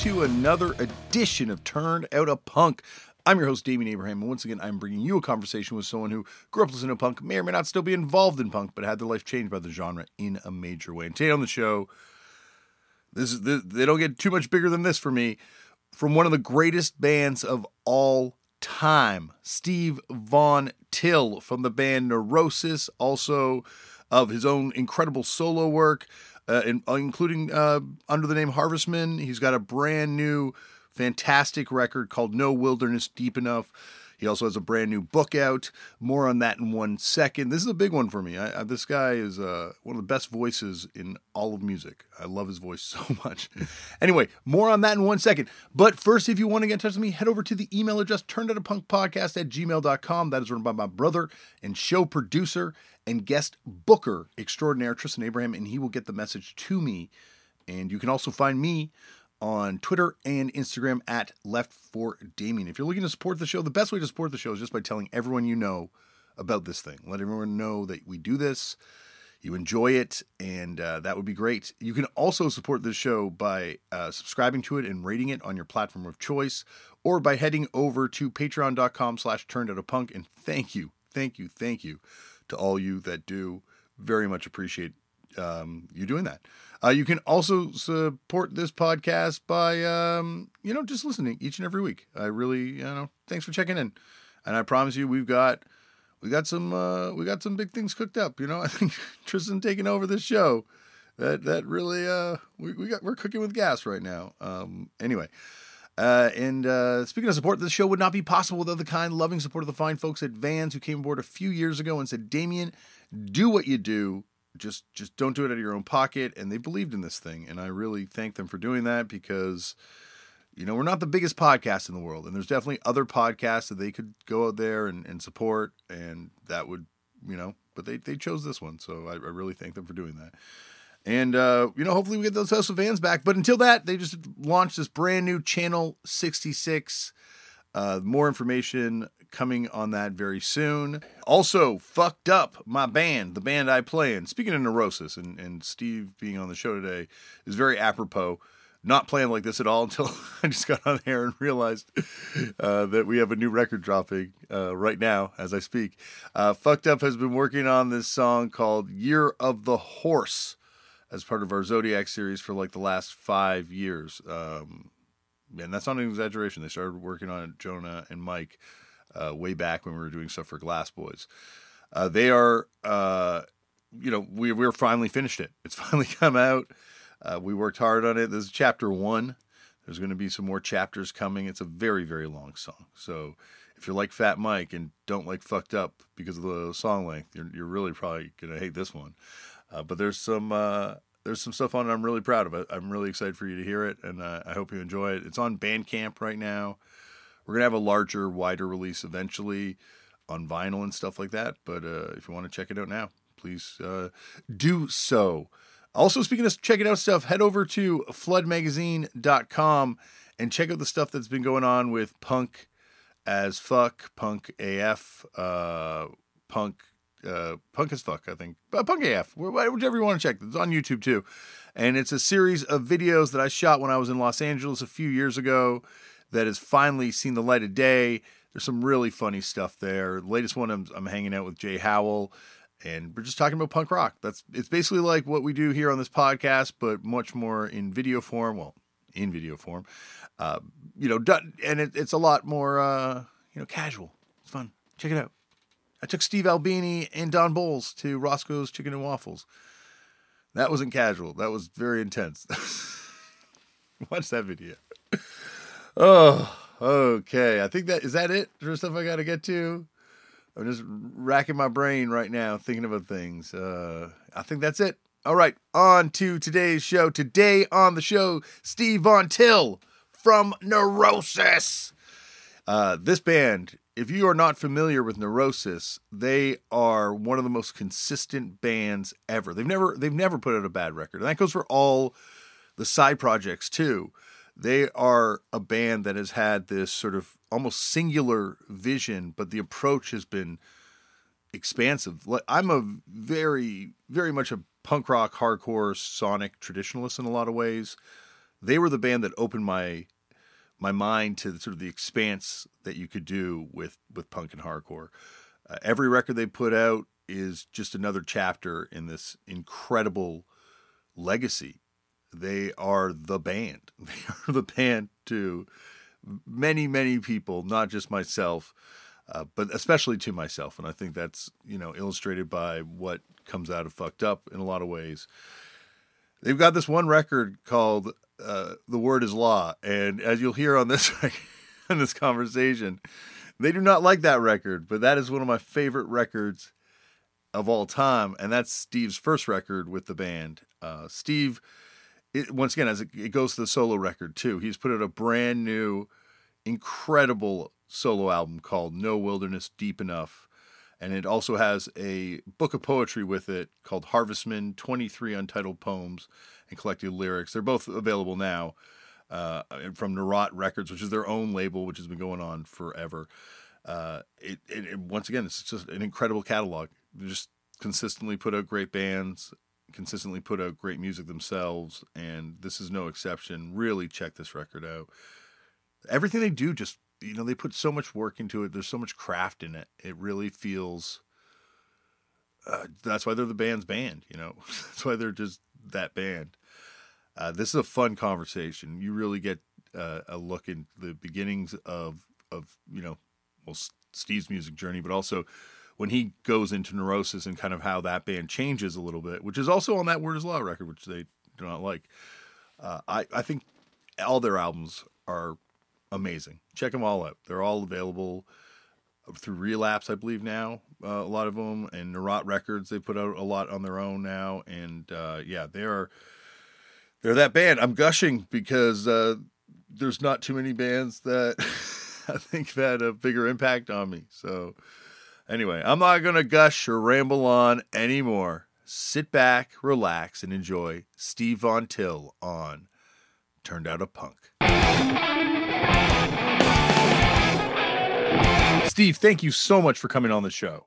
to another edition of Turned Out a Punk. I'm your host, Damian Abraham, and once again, I'm bringing you a conversation with someone who grew up listening to punk, may or may not still be involved in punk, but had their life changed by the genre in a major way. And today on the show, this is this, they don't get too much bigger than this for me. From one of the greatest bands of all time, Steve Von Till from the band Neurosis, also of his own incredible solo work uh, in, including uh, under the name Harvestman. He's got a brand new, fantastic record called No Wilderness Deep Enough. He also has a brand new book out. More on that in one second. This is a big one for me. I, I, this guy is uh, one of the best voices in all of music. I love his voice so much. anyway, more on that in one second. But first, if you want to get in touch with me, head over to the email address turned out a punk podcast at gmail.com. That is run by my brother and show producer and guest booker extraordinaire, Tristan Abraham, and he will get the message to me. And you can also find me on Twitter and Instagram at Left for Damian. If you're looking to support the show, the best way to support the show is just by telling everyone you know about this thing. Let everyone know that we do this, you enjoy it, and uh, that would be great. You can also support this show by uh, subscribing to it and rating it on your platform of choice, or by heading over to patreon.com slash turned out a punk. And thank you, thank you, thank you to all you that do. Very much appreciate um, you doing that. Uh, you can also support this podcast by, um, you know, just listening each and every week. I really, you know, thanks for checking in, and I promise you, we've got, we got some, uh, we got some big things cooked up. You know, I think Tristan taking over this show, that that really, uh, we, we got, we're cooking with gas right now. Um, anyway. Uh, and uh, speaking of support, this show would not be possible without the kind, loving support of the fine folks at Vans who came aboard a few years ago and said, Damian, do what you do. Just just don't do it out of your own pocket. And they believed in this thing and i really thank them for doing that because you know we're not the biggest podcast in the world and there's definitely other podcasts that they could go out there and, and support and that would you know but they, they chose this one so I, I really thank them for doing that and uh, you know hopefully we get those House of Vans back but until that they just launched this brand new channel 66 uh, more information coming on that very soon. Also, Fucked Up, my band, the band I play in. Speaking of Neurosis, and, and Steve being on the show today is very apropos. Not playing like this at all until I just got on air and realized uh, that we have a new record dropping uh, right now as I speak. Uh, Fucked Up has been working on this song called Year of the Horse as part of our Zodiac series for like the last five years. Um, and that's not an exaggeration. They started working on it, Jonah and Mike, uh, way back when we were doing stuff for Glass Boys. Uh, they are, uh, you know, we we're finally finished it. It's finally come out. Uh, we worked hard on it. This is chapter one. There's going to be some more chapters coming. It's a very very long song. So if you're like Fat Mike and don't like Fucked Up because of the song length, you're, you're really probably going to hate this one. Uh, but there's some uh, there's some stuff on it I'm really proud of it. I'm really excited for you to hear it, and uh, I hope you enjoy it. It's on Bandcamp right now. We're gonna have a larger, wider release eventually on vinyl and stuff like that. But uh, if you want to check it out now, please uh, do so. Also, speaking of checking out stuff, head over to floodmagazine.com and check out the stuff that's been going on with punk as fuck, punk AF, uh, punk, uh, punk as fuck, I think, uh, punk AF, whichever you want to check. It's on YouTube too. And it's a series of videos that I shot when I was in Los Angeles a few years ago that has finally seen the light of day. There's some really funny stuff there. The latest one, I'm, I'm hanging out with Jay Howell, and we're just talking about punk rock. That's it's basically like what we do here on this podcast, but much more in video form. Well, in video form, uh, you know, and it, it's a lot more, uh, you know, casual. It's fun. Check it out. I took Steve Albini and Don Bolles to Roscoe's Chicken and Waffles. That wasn't casual. That was very intense. Watch that video. Oh, okay. I think that is that it for stuff I got to get to. I'm just racking my brain right now thinking about things. Uh, I think that's it. All right, on to today's show. Today on the show, Steve Von Till from Neurosis. Uh, this band, if you are not familiar with Neurosis, they are one of the most consistent bands ever. They've never they've never put out a bad record, and that goes for all the side projects too they are a band that has had this sort of almost singular vision, but the approach has been expansive. I'm a very, very much a punk rock, hardcore, sonic traditionalist in a lot of ways. they were the band that opened my my mind to sort of the expanse that you could do with with punk and hardcore. Uh, every record they put out is just another chapter in this incredible legacy. They are the band. They are the band to many, many people, not just myself, uh, but especially to myself. And I think that's you know illustrated by what comes out of fucked up in a lot of ways. They've got this one record called "The Word As Law," and as you'll hear on this in this conversation, they do not like that record. But that is one of my favorite records of all time, and that's Steve's first record with the band. Uh, Steve, it, once again, as it, it goes to the solo record too, he's put out a brand new, incredible solo album called No Wilderness Deep Enough. And it also has a book of poetry with it called Harvestman 23 Untitled Poems and Collected Lyrics. They're both available now uh, from Neurot Records, which is their own label, which has been going on forever. Uh, it, it, it, once again, it's just an incredible catalog. They just consistently put out great bands, consistently put out great music themselves, and this is no exception. Really check this record out. Everything they do just you know they put so much work into it. There's so much craft in it. It really feels. Uh, that's why they're the band's band. You know, that's why they're just that band. Uh, this is a fun conversation. You really get uh, a look in the beginnings of of you know, well, Steve's music journey, but also when he goes into neurosis and kind of how that band changes a little bit, which is also on that Word As Law record, which they do not like. Uh, I I think all their albums are amazing. Check them all out. They're all available through Relapse, I believe now. Uh, a lot of them and Neurot Records. They put out a lot on their own now, and uh, yeah, they are they're that band. I'm gushing because uh, there's not too many bands that I think have had a bigger impact on me. So anyway, I'm not gonna gush or ramble on anymore. Sit back, relax, and enjoy Steve Von Till on Turned Out a Punk. Steve, thank you so much for coming on the show.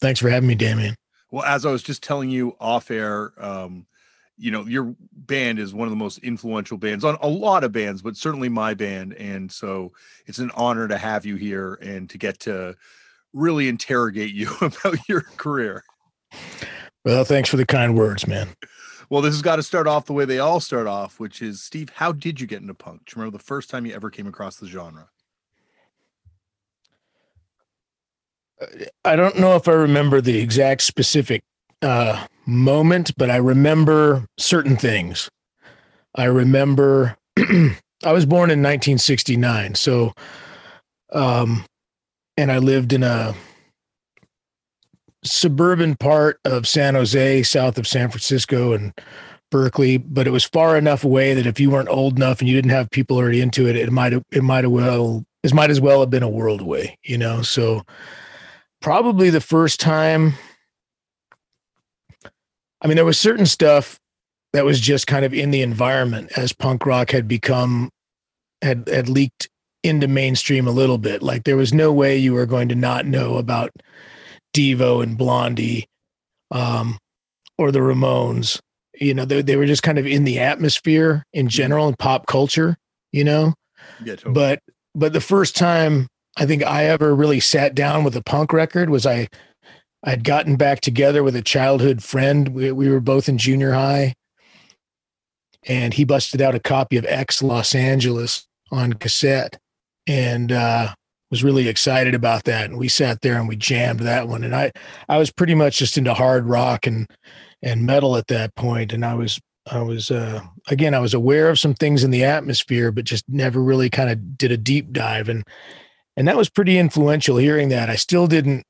Thanks for having me, Damian. Well, as I was just telling you off air, um, you know, your band is one of the most influential bands on a lot of bands, but certainly my band. And so it's an honor to have you here and to get to really interrogate you about your career. Well, thanks for the kind words, man. Well, this has got to start off the way they all start off, which is Steve, how did you get into punk? Do you remember the first time you ever came across the genre? I don't know if I remember the exact specific uh, moment, but I remember certain things. I remember I was born in 1969, so um, and I lived in a suburban part of San Jose, south of San Francisco and Berkeley, but it was far enough away that if you weren't old enough and you didn't have people already into it, it might it might have well it might as well have been a world away, you know. So probably the first time I mean there was certain stuff that was just kind of in the environment as punk rock had become had had leaked into mainstream a little bit. Like there was no way you were going to not know about Devo and Blondie um, or the Ramones. You know, they they were just kind of in the atmosphere in mm-hmm. general in pop culture, you know. Yeah, totally. But but the first time I think I ever really sat down with a punk record was I I'd gotten back together with a childhood friend. We we were both in junior high. And he busted out a copy of X Los Angeles on cassette. And uh was really excited about that and we sat there and we jammed that one and i i was pretty much just into hard rock and and metal at that point and i was i was uh again i was aware of some things in the atmosphere but just never really kind of did a deep dive and and that was pretty influential hearing that i still didn't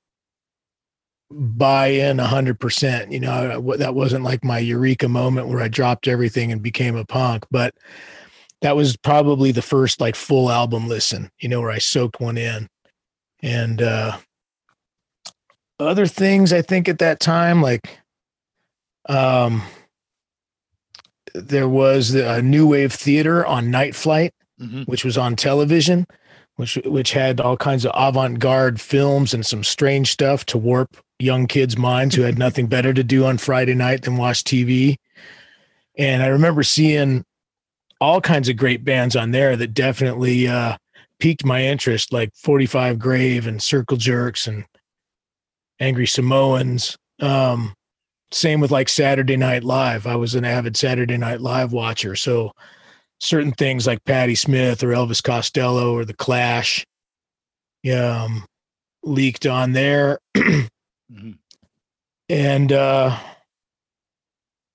buy in 100% you know that wasn't like my eureka moment where i dropped everything and became a punk but that was probably the first like full album listen, you know, where I soaked one in. And uh other things I think at that time, like um there was a new wave theater on Night Flight, mm-hmm. which was on television, which which had all kinds of avant-garde films and some strange stuff to warp young kids' minds who had nothing better to do on Friday night than watch TV. And I remember seeing all kinds of great bands on there that definitely uh, piqued my interest, like 45 Grave and Circle Jerks and Angry Samoans. Um, same with like Saturday Night Live. I was an avid Saturday Night Live watcher. So certain things like Patti Smith or Elvis Costello or The Clash um, leaked on there. mm-hmm. And, uh,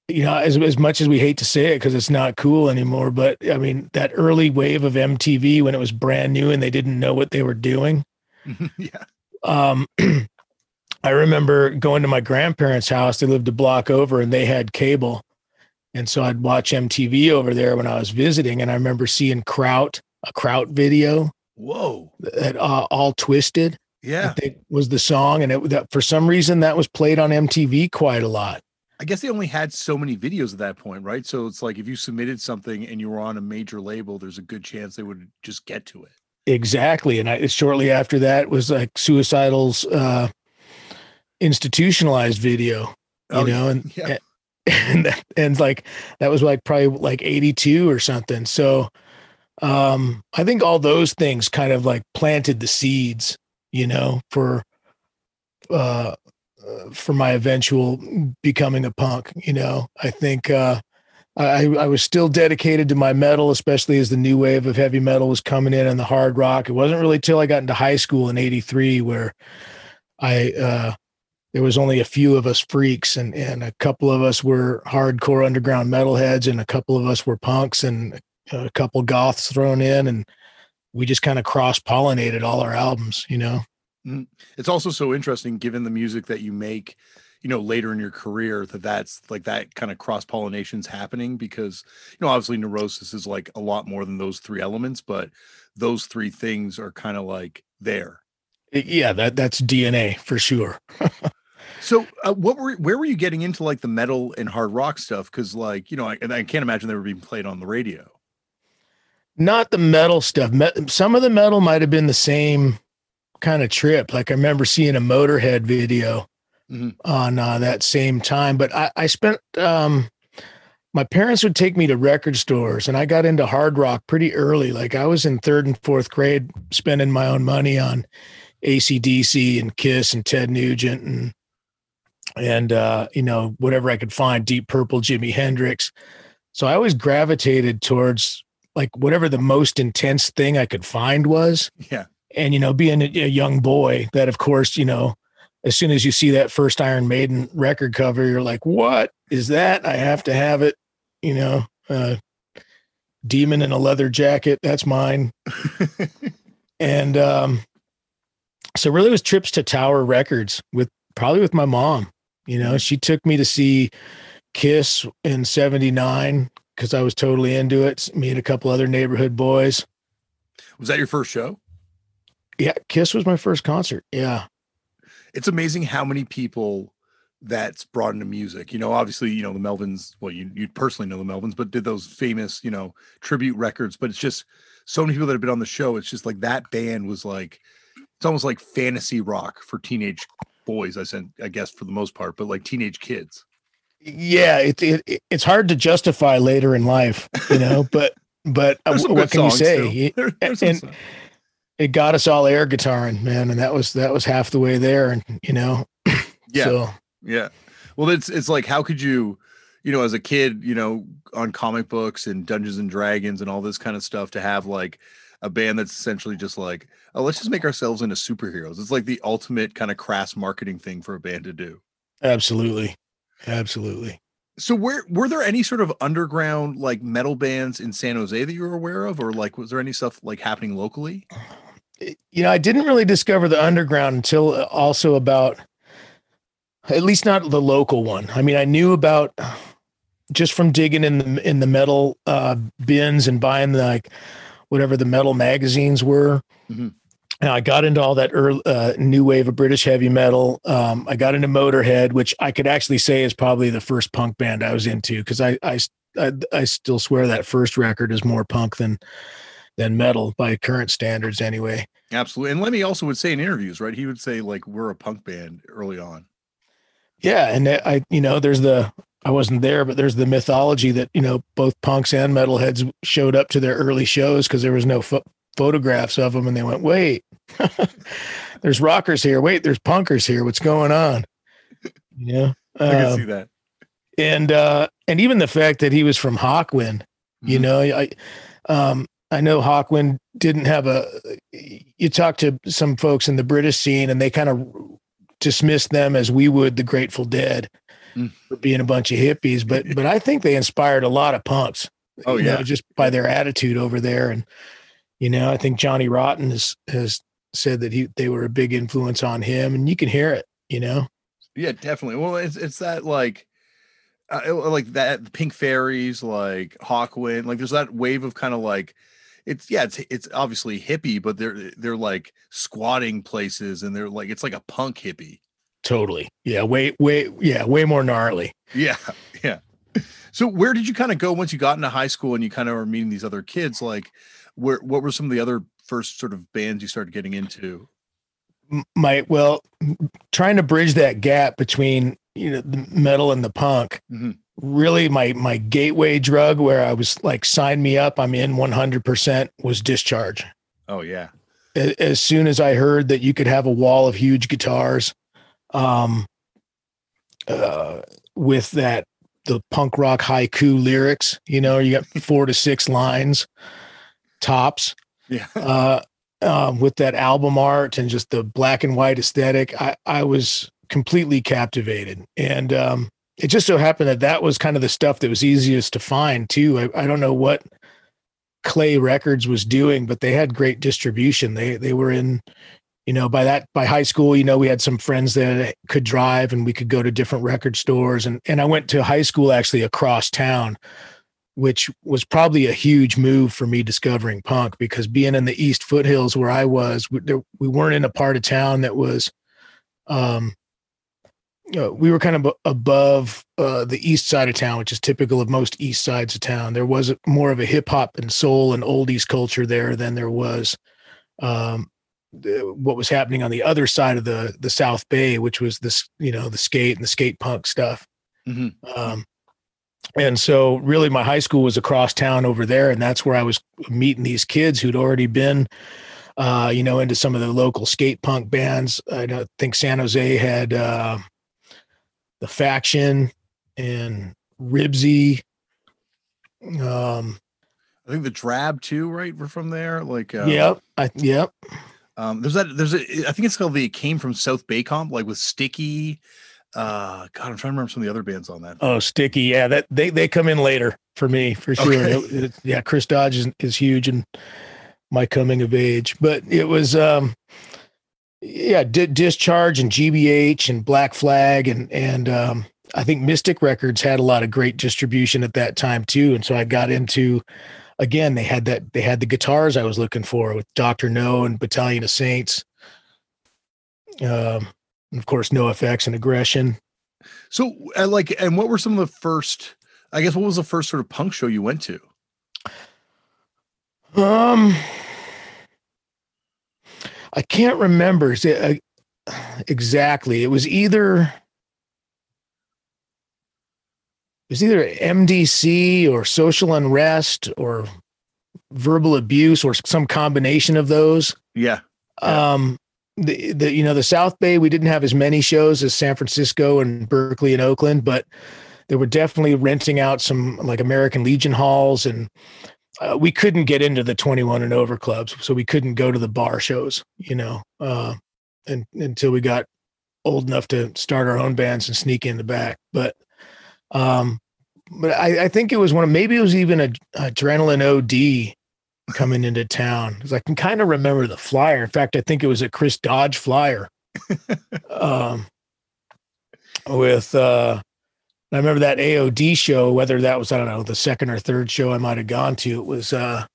you know, as, as much as we hate to say it because it's not cool anymore, but I mean, that early wave of MTV when it was brand new and they didn't know what they were doing. yeah. Um, I remember going to my grandparents' house. They lived a block over and they had cable. And so I'd watch MTV over there when I was visiting. And I remember seeing Kraut, a Kraut video. Whoa. That uh, all twisted. Yeah. I think was the song. And it, that, for some reason that was played on MTV quite a lot. I guess they only had so many videos at that point, right? So it's like if you submitted something and you were on a major label, there's a good chance they would just get to it. Exactly. And I shortly after that was like Suicidal's uh institutionalized video, you oh, know, and, yeah. and and and like that was like probably like 82 or something. So um I think all those things kind of like planted the seeds, you know, for uh for my eventual becoming a punk, you know. I think uh I, I was still dedicated to my metal, especially as the new wave of heavy metal was coming in and the hard rock. It wasn't really till I got into high school in '83 where I uh, there was only a few of us freaks and and a couple of us were hardcore underground metalheads and a couple of us were punks and a couple goths thrown in and we just kind of cross pollinated all our albums you know? Mm-hmm. it's also so interesting given the music that you make you know later in your career that that's like that kind of cross pollination's happening because you know obviously neurosis is like a lot more than those three elements but those three things are kind of like there. Yeah that that's dna for sure So, uh, what were where were you getting into like the metal and hard rock stuff? Because, like, you know, I, I can't imagine they were being played on the radio. Not the metal stuff. Me- some of the metal might have been the same kind of trip. Like I remember seeing a Motorhead video mm-hmm. on uh, that same time. But I, I spent. Um, my parents would take me to record stores, and I got into hard rock pretty early. Like I was in third and fourth grade, spending my own money on ACDC and Kiss and Ted Nugent and and uh, you know whatever I could find, Deep Purple, Jimi Hendrix. So I always gravitated towards like whatever the most intense thing I could find was. Yeah. And you know, being a, a young boy, that of course, you know, as soon as you see that first Iron Maiden record cover, you're like, "What is that? I have to have it." You know, uh, demon in a leather jacket, that's mine. and um, so really, it was trips to Tower Records with probably with my mom. You know, she took me to see Kiss in 79 because I was totally into it. Me and a couple other neighborhood boys. Was that your first show? Yeah, Kiss was my first concert. Yeah. It's amazing how many people that's brought into music. You know, obviously, you know, the Melvins, well, you you personally know the Melvins, but did those famous, you know, tribute records. But it's just so many people that have been on the show. It's just like that band was like it's almost like fantasy rock for teenage boys. I said, I guess for the most part, but like teenage kids. Yeah, it, it it's hard to justify later in life, you know. but but uh, what can you say? There, and it got us all air guitaring, man, and that was that was half the way there, and you know. Yeah. So. Yeah. Well, it's it's like how could you, you know, as a kid, you know, on comic books and Dungeons and Dragons and all this kind of stuff, to have like a band that's essentially just like, oh, let's just make ourselves into superheroes. It's like the ultimate kind of crass marketing thing for a band to do. Absolutely. Absolutely. So where were there any sort of underground like metal bands in San Jose that you were aware of or like was there any stuff like happening locally? You know, I didn't really discover the underground until uh, also about at least not the local one. I mean, I knew about just from digging in the in the metal uh, bins and buying the, like whatever the metal magazines were. Mm-hmm. And I got into all that early, uh, new wave of British heavy metal. Um, I got into Motorhead, which I could actually say is probably the first punk band I was into because I, I, I, I still swear that first record is more punk than than metal by current standards, anyway. Absolutely, and Lemmy also would say in interviews, right? He would say like we're a punk band early on. Yeah, and I, you know, there's the I wasn't there, but there's the mythology that you know both punks and metalheads showed up to their early shows because there was no ph- photographs of them, and they went, "Wait, there's rockers here. Wait, there's punkers here. What's going on?" You know, I can Um, see that. and uh, and even the fact that he was from Hawkwind, you Mhm. know, I um, I know Hawkwind didn't have a. You talk to some folks in the British scene, and they kind of dismiss them as we would the Grateful Dead Mm. for being a bunch of hippies, but but I think they inspired a lot of punks. Oh, you know, just by their attitude over there, and you know, I think Johnny Rotten has has said that he they were a big influence on him, and you can hear it. You know, Yeah, definitely. Well, it's it's that like uh, like that Pink Fairies, like Hawkwind, like there's that wave of kind of like it's yeah, it's it's obviously hippie, but they're they're like squatting places and they're like it's like a punk hippie. Totally. Yeah, way way yeah, way more gnarly. Yeah, yeah. So where did you kind of go once you got into high school and you kind of were meeting these other kids? Like, where what were some of the other first sort of bands you started getting into? my well trying to bridge that gap between you know the metal and the punk Mhm. really my my gateway drug where i was like sign me up i'm in 100% was discharge Oh yeah, as soon as i heard that you could have a wall of huge guitars um uh with that the punk rock haiku lyrics you know you got four to six lines tops yeah. uh, um, with that album art and just the black and white aesthetic, I, I was completely captivated. And um, it just so happened that that was kind of the stuff that was easiest to find too. I, I don't know what Clay Records was doing, but they had great distribution. They they were in, you know, by that by high school, you know, we had some friends that could drive and we could go to different record stores. And and I went to high school actually across town which was probably a huge move for me discovering punk because being in the East foothills where I was, we, there, we weren't in a part of town that was, um, you know, we were kind of above uh, the east side of town, which is typical of most east sides of town. There was more of a hip hop and soul and oldies culture there than there was um, what was happening on the other side of the the South Bay, which was this, you know, the skate and the skate punk stuff. Mhm. Um, and so really my high school was across town over there and that's where i was meeting these kids who'd already been uh, you know into some of the local skate punk bands i don't think san jose had uh, the faction and ribsy um I think the Drab too, right? We're from there. Like, uh, yep I, yep Um, there's that. There's a. I think it's called the Came from South Bay" comp, like with Stikky. Uh, God, I'm trying to remember some of the other bands on that. oh Stikky yeah that they they come in later for me for sure Okay. It- it- yeah chris dodge is, is huge in my coming of age but it was um yeah Di- discharge and gbh and black flag and and um i think mystic records had a lot of great distribution at that time too and so i got into again they had that they had the guitars i was looking for with Dr. Know and battalion of saints um and of course NoFX and aggression So, uh, like, and what were some of the first? I guess what was the first sort of punk show you went to? Um, I can't remember uh, exactly. It was either it was either MDC or social unrest or verbal abuse or some combination of those. Yeah, Yeah. Um, the, the you know the South Bay we didn't have as many shows as San Francisco and Berkeley and Oakland, but they were definitely renting out some like American Legion halls and uh, we couldn't get into the 21 and over clubs so we couldn't go to the bar shows you know uh and until we got old enough to start our own bands and sneak in the back but um but i i think it was one of maybe it was even a, Adrenalin od coming into town because i can kind of remember the flyer in fact i think it was a chris dodge flyer um with uh I remember that AOD show, whether that was, I don't know, the second or third show I might have gone to. It was, uh,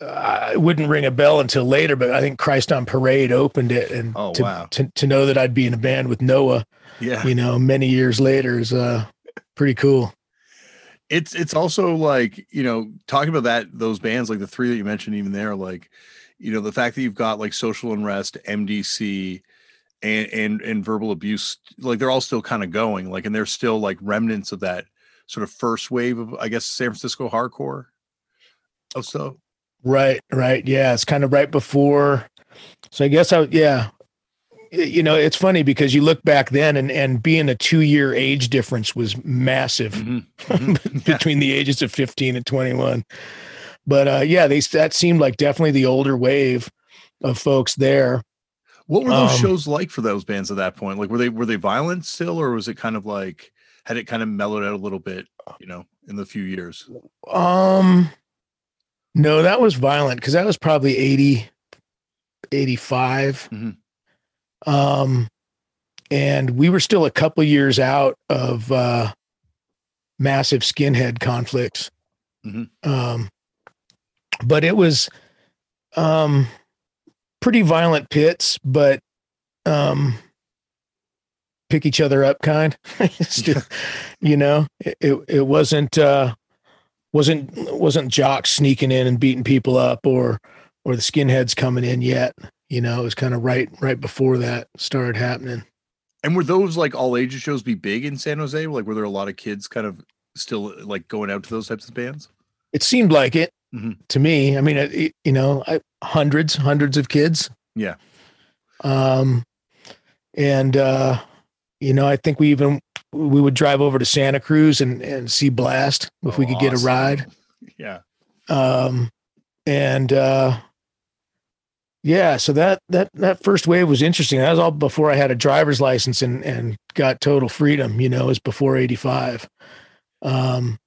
I wouldn't ring a bell until later, but I think Christ on Parade opened it. And Oh, to, wow. to, to know that I'd be in a band with Noah, yeah. you know, many years later is uh, pretty cool. It's it's also like you know talking about that those bands like the three that you mentioned even there like you know the fact that you've got like Social Unrest, MDC, and and and verbal abuse like they're all still kind of going like and there's still like remnants of that sort of first wave of i guess san francisco hardcore oh so right right yeah it's kind of right before so i guess i yeah you know it's funny because you look back then and and being a two year age difference was massive mm-hmm. Mm-hmm. between yeah. the ages of 15 and 21 but uh yeah they that seemed like definitely the older wave of folks there what were those um, shows like for those bands at that point? Like, were they were they violent still, or was it kind of like had it kind of mellowed out a little bit? You know, in the few years. Um, no, that was violent because that was probably 80, 85. Mm-hmm. Um, and we were still a couple years out of uh, massive skinhead conflicts. Mm-hmm. Um, but it was, um, pretty violent pits, but um, pick each other up kind. you know, it, it wasn't uh, wasn't wasn't jocks sneaking in and beating people up or or the skinheads coming in yet. You know, it was kind of right right before that started happening. And were those like all ages shows be big in San Jose? Like, were there a lot of kids kind of still like going out to those types of bands? It seemed like it mm-hmm. to me. I mean, it, you know, I, hundreds, hundreds of kids. Yeah. Um, and uh, you know, I think we even we would drive over to Santa Cruz and and see Blast if oh, we could awesome. get a ride. Yeah. Um, and uh, yeah, so that that that first wave was interesting. That was all before I had a driver's license and and got total freedom. You know, it was before eighty five. Um,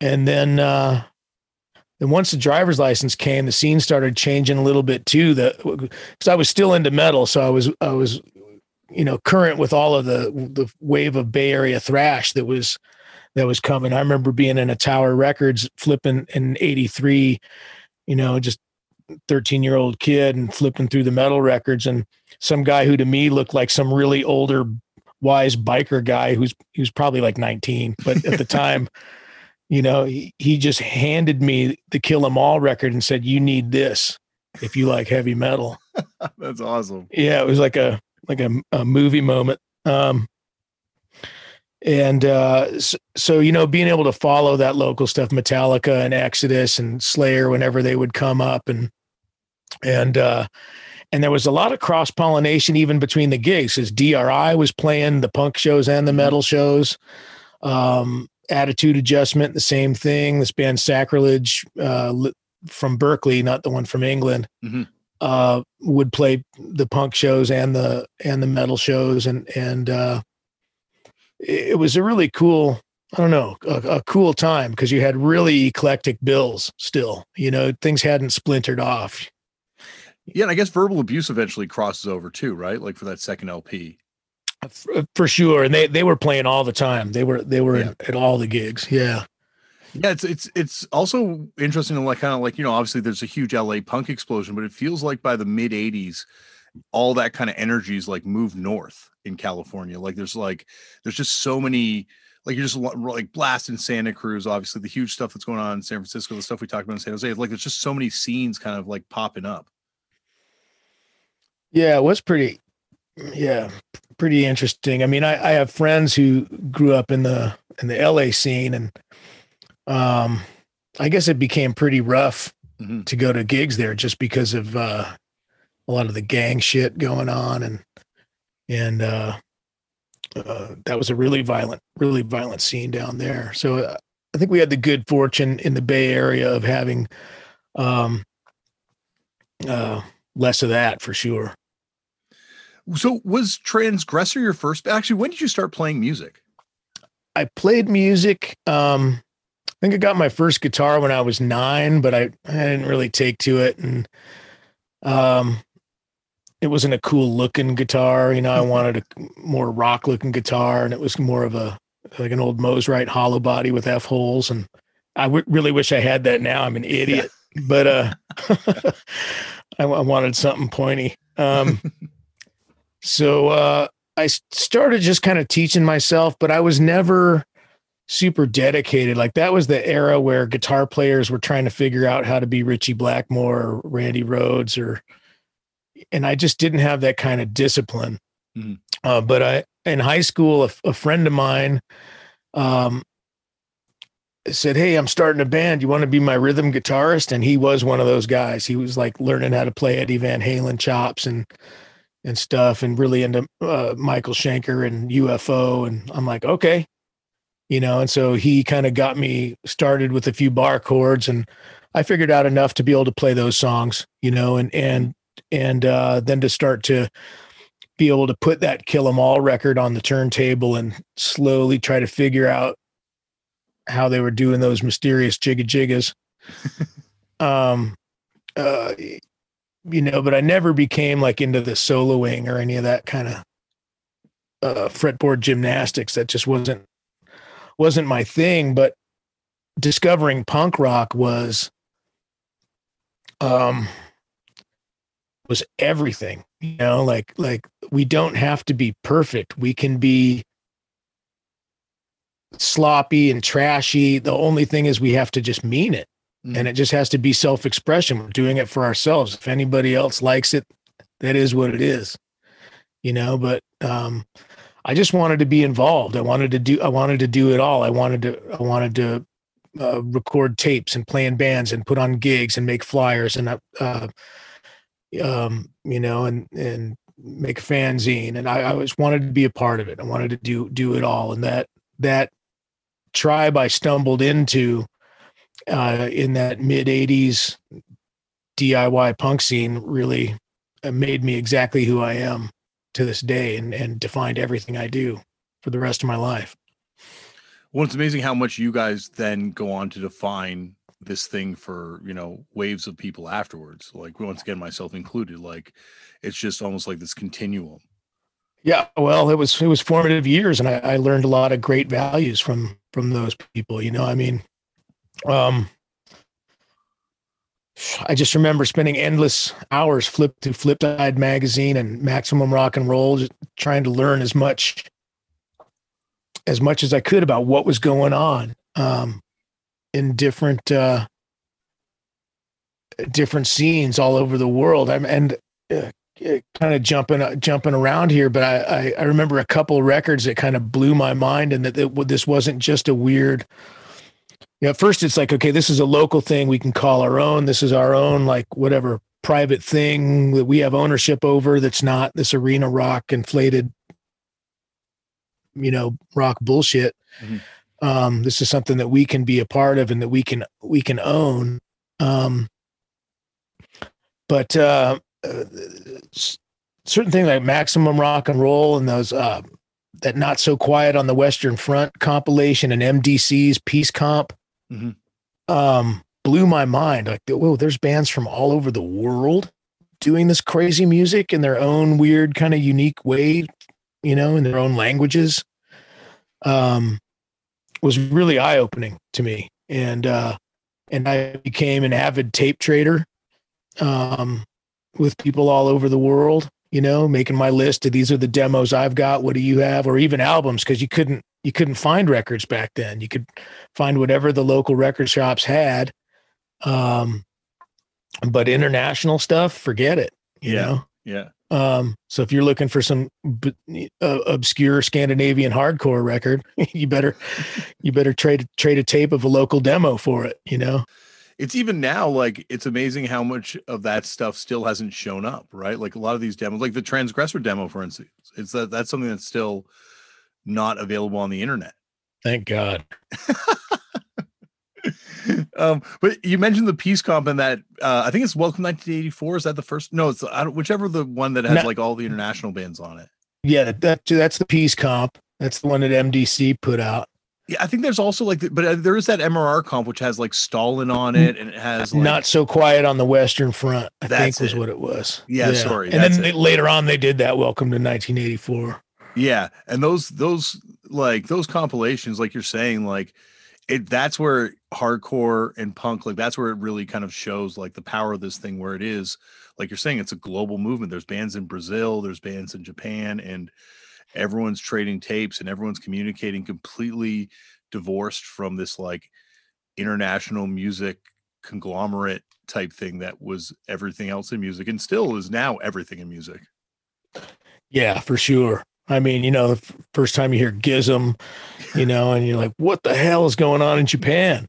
and then uh, and once the driver's license came, the scene started changing a little bit too. That because I was still into metal, so I was I was you know current with all of the the wave of Bay Area thrash that was that was coming. I remember being in a Tower Records flipping in '83, you know, just 13 year old kid and flipping through the metal records, and some guy who to me looked like some really older, wise biker guy who's he was probably like 19, but at the time you know, he, he just handed me the Kill 'Em All record and said, "You need this if you like heavy metal." That's awesome. Yeah, it was like a like a, a movie moment. Um, and uh, so, so, you know, being able to follow that local stuff, Metallica and Exodus and Slayer, whenever they would come up, and and uh, and there was a lot of cross pollination even between the gigs, as DRI was playing the punk shows and the mm-hmm. metal shows. Um, attitude adjustment, the same thing. This band Sacrilege uh, from Berkeley, not the one from England, mm-hmm. uh, would play the punk shows and the and the metal shows, and and uh, it was a really cool. I don't know, a, a cool time because you had really eclectic bills still. You know, things hadn't splintered off. Yeah, and I guess verbal abuse eventually crosses over too, right? Like for that second LP. Uh, for sure and they they were playing all the time they were they were yeah. at all the gigs yeah yeah it's it's it's also interesting to like kind of like you know obviously there's a huge la punk explosion but it feels like by the mid 80s all that kind of energy is like moved north in california like there's like there's just so many like you're just like blasting Santa Cruz, obviously the huge stuff that's going on in San Francisco, the stuff we talked about in San Jose. Like there's just so many scenes kind of like popping up. Yeah, it was pretty yeah, pretty interesting. I mean, I, I have friends who grew up in the in the LA scene, and um, I guess it became pretty rough mm-hmm. to go to gigs there just because of uh, a lot of the gang shit going on, and and uh, uh, that was a really violent, really violent scene down there. So uh, I think we had the good fortune in the Bay Area of having um, uh, less of that for sure. So was Transgressor your first? Actually, when did you start playing music? I played music. Um, I think I got my first guitar when I was nine, but I, I didn't really take to it, and um, it wasn't a cool looking guitar. You know, I wanted a more rock looking guitar, and it was more of a like an old Mosrite hollow body with F holes. And I w- really wish I had that now. I'm an idiot, but uh, I, I wanted something pointy. Um, So uh, I started just kind of teaching myself, but I was never super dedicated. Like that was the era where guitar players were trying to figure out how to be Ritchie Blackmore or Randy Rhoads or and I just didn't have that kind of discipline. Mhm. Uh, but I in high school, a, a friend of mine um, said, "Hey, I'm starting a band. You want to be my rhythm guitarist?" And he was one of those guys. He was like learning how to play Eddie Van Halen chops and and stuff, and really into uh, Michael Schenker and UFO. And I'm like, okay, you know. And so he kind of got me started with a few bar chords, and I figured out enough to be able to play those songs, you know, and and and uh, then to start to be able to put that Kill 'Em All record on the turntable and slowly try to figure out how they were doing those mysterious jigga jiggas. um, uh, you know, but I never became like into the soloing or any of that kind of uh, fretboard gymnastics. That just wasn't wasn't my thing. But discovering punk rock was um was everything you know like like we don't have to be perfect we can be sloppy and trashy the only thing is we have to just mean it Mhm. and it just has to be self-expression we're doing it for ourselves if anybody else likes it that is what it is you know but um i just wanted to be involved i wanted to do i wanted to do it all i wanted to i wanted to uh, record tapes and play in bands and put on gigs and make flyers and uh, um, you know, and and make a fanzine. And I, I always wanted to be a part of it. I wanted to do do it all. And that that tribe I stumbled into uh, in that mid '80s DIY punk scene really uh, made me exactly who I am to this day, and and defined everything I do for the rest of my life. Well, it's amazing how much you guys then go on to define this thing for you know waves of people afterwards. Like once again, myself included. Like it's just almost like this continuum. Yeah, well, it was it was formative years, and I, I learned a lot of great values from from those people. You know, I mean, um, I just remember spending endless hours flip through Flipside magazine and Maximum Rock and Roll, just trying to learn as much as much as I could about what was going on um, in different uh, different scenes all over the world. I'm and uh, kind of jumping jumping around here, but I, I, I remember a couple records that kind of blew my mind, and that, that this wasn't just a weird. You know, at first it's like, okay, this is a local thing we can call our own. This is our own, like whatever private thing that we have ownership over. That's not this arena rock inflated, you know, rock bullshit. Mhm. Um, this is something that we can be a part of and that we can we can own. Um, but uh, uh, certain things like maximum rock and roll and those uh that not so quiet on the western front compilation and mdc's peace comp Mhm. um blew my mind. Like whoa there's bands from all over the world doing this crazy music in their own weird kind of unique way you know in their own languages. Um was really eye-opening to me. And uh and i became an avid tape trader um with people all over the world, you know, making my list of these are the demos I've got. What do you have? Or even albums, because you couldn't you couldn't find records back then. You could find whatever the local record shops had. Um, but international stuff, forget it. You Yeah. know. Yeah. Um, so if you're looking for some b- uh, obscure Scandinavian hardcore record, you better you better trade trade a tape of a local demo for it. You know. It's even now like it's amazing how much of that stuff still hasn't shown up, right? Like a lot of these demos, like the transgressor demo, for instance, it's that that's something that's still not available on the internet. Thank God. um, but you mentioned the peace comp and that uh, I think it's Welcome 1984. Is that the first? No, it's I don't, whichever the one that has No. like all the international bands on it. Yeah, that, that that's the peace comp. That's the one that MDC put out. Yeah, I think there's also like, but uh, there is that MRR comp which has like Stalin on it, and it has like, Not so quiet on the Western Front. I think was it. what it was. Yeah, sorry, And then they, later on, they did that. Welcome to 1984. Yeah, and those those like those compilations, like you're saying, like it that's where hardcore and punk, like that's where it really kind of shows like the power of this thing where it is. Like you're saying, it's a global movement. There's bands in Brazil, there's bands in Japan, and everyone's trading tapes and everyone's communicating completely divorced from this like international music conglomerate type thing that was everything else in music and still is now everything in music. Yeah, for sure. I mean, you know, the first time you hear GISM, you know, and you're like, what the hell is going on in Japan?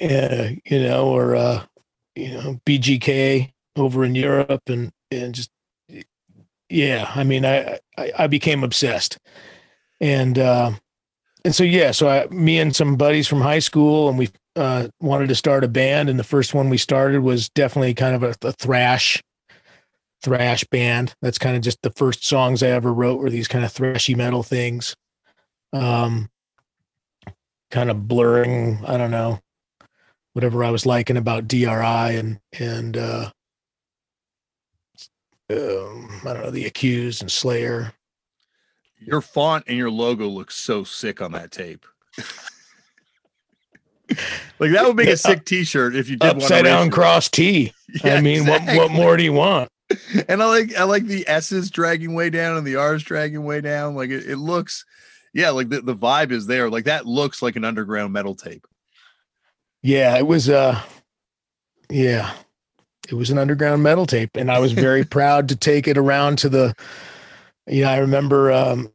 uh, you know, or, uh, you know, BGK over in Europe and, and just, yeah, I mean, I, I, I became obsessed and, uh, and so, yeah, so I, me and some buddies from high school and we, uh, wanted to start a band. And the first one we started was definitely kind of a, a thrash, thrash band. That's kind of just the first songs I ever wrote were these kind of thrashy metal things. Um, kind of blurring, I don't know, whatever I was liking about DRI and and uh, um, I don't know the accused and Slayer. Your font and your logo look so sick on that tape. like that would make a sick T-shirt if you did upside down cross T. Yeah, I mean, exactly. what what more do you want? And I like I like the S's dragging way down and the R's dragging way down. Like it, it looks, yeah, like the, the vibe is there. Like that looks like an underground metal tape. Yeah, it was uh yeah. It was an underground metal tape and I was very proud to take it around to the you know, I remember um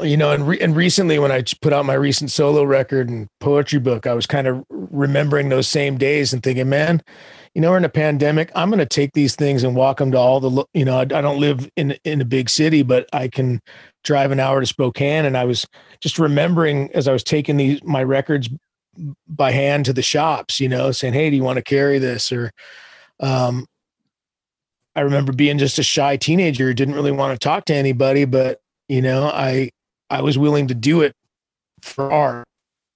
you know, and re- and recently when I put out my recent solo record and poetry book, I was kind of remembering those same days and thinking, man, you know, we're in a pandemic. I'm going to take these things and walk them to all the, you know, I, I, don't live in in a big city, but I can drive an hour to Spokane. And I was just remembering as I was taking these my records by hand to the shops, you know, saying, "Hey, do you want to carry this?" Or, um, I remember being just a shy teenager didn't really want to talk to anybody, but you know, I I was willing to do it for art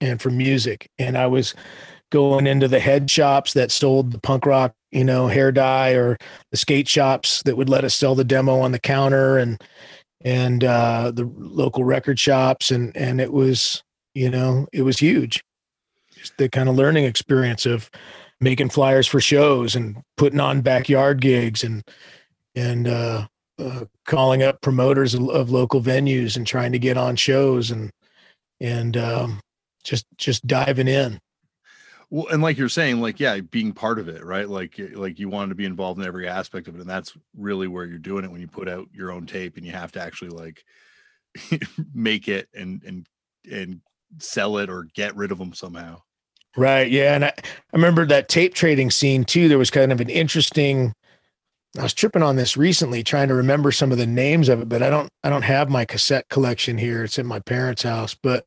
and for music, and I was going into the head shops that sold the punk rock, you know, hair dye, or the skate shops that would let us sell the demo on the counter, and and uh, the local record shops, and and it was, you know, it was huge the kind of learning experience of making flyers for shows and putting on backyard gigs and and uh, uh, calling up promoters of, of, local venues and trying to get on shows and and um, just just diving in. Well, and like you're saying, like yeah, being part of it, right? Like like you wanted to be involved in every aspect of it, and that's really where you're doing it when you put out your own tape and you have to actually like make it and and and sell it or get rid of them somehow. Right. Yeah. And I, I remember that tape trading scene too. There was kind of an interesting I was tripping on this recently, trying to remember some of the names of it, but I don't I don't have my cassette collection here. It's in my parents' house. But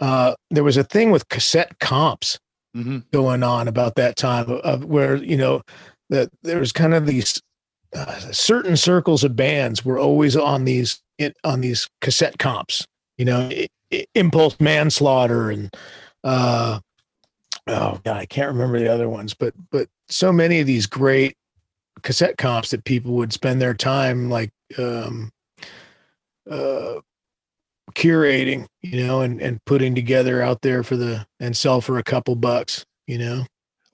uh, there was a thing with cassette comps mm-hmm. going on about that time of, of, where, you know, that there was kind of these uh, certain circles of bands were always on these it, on these cassette comps, you know, it, it, impulse manslaughter and uh oh god, I can't remember the other ones, but but so many of these great cassette comps that people would spend their time like um uh curating, you know, and and putting together out there for the and sell for a couple bucks, you know.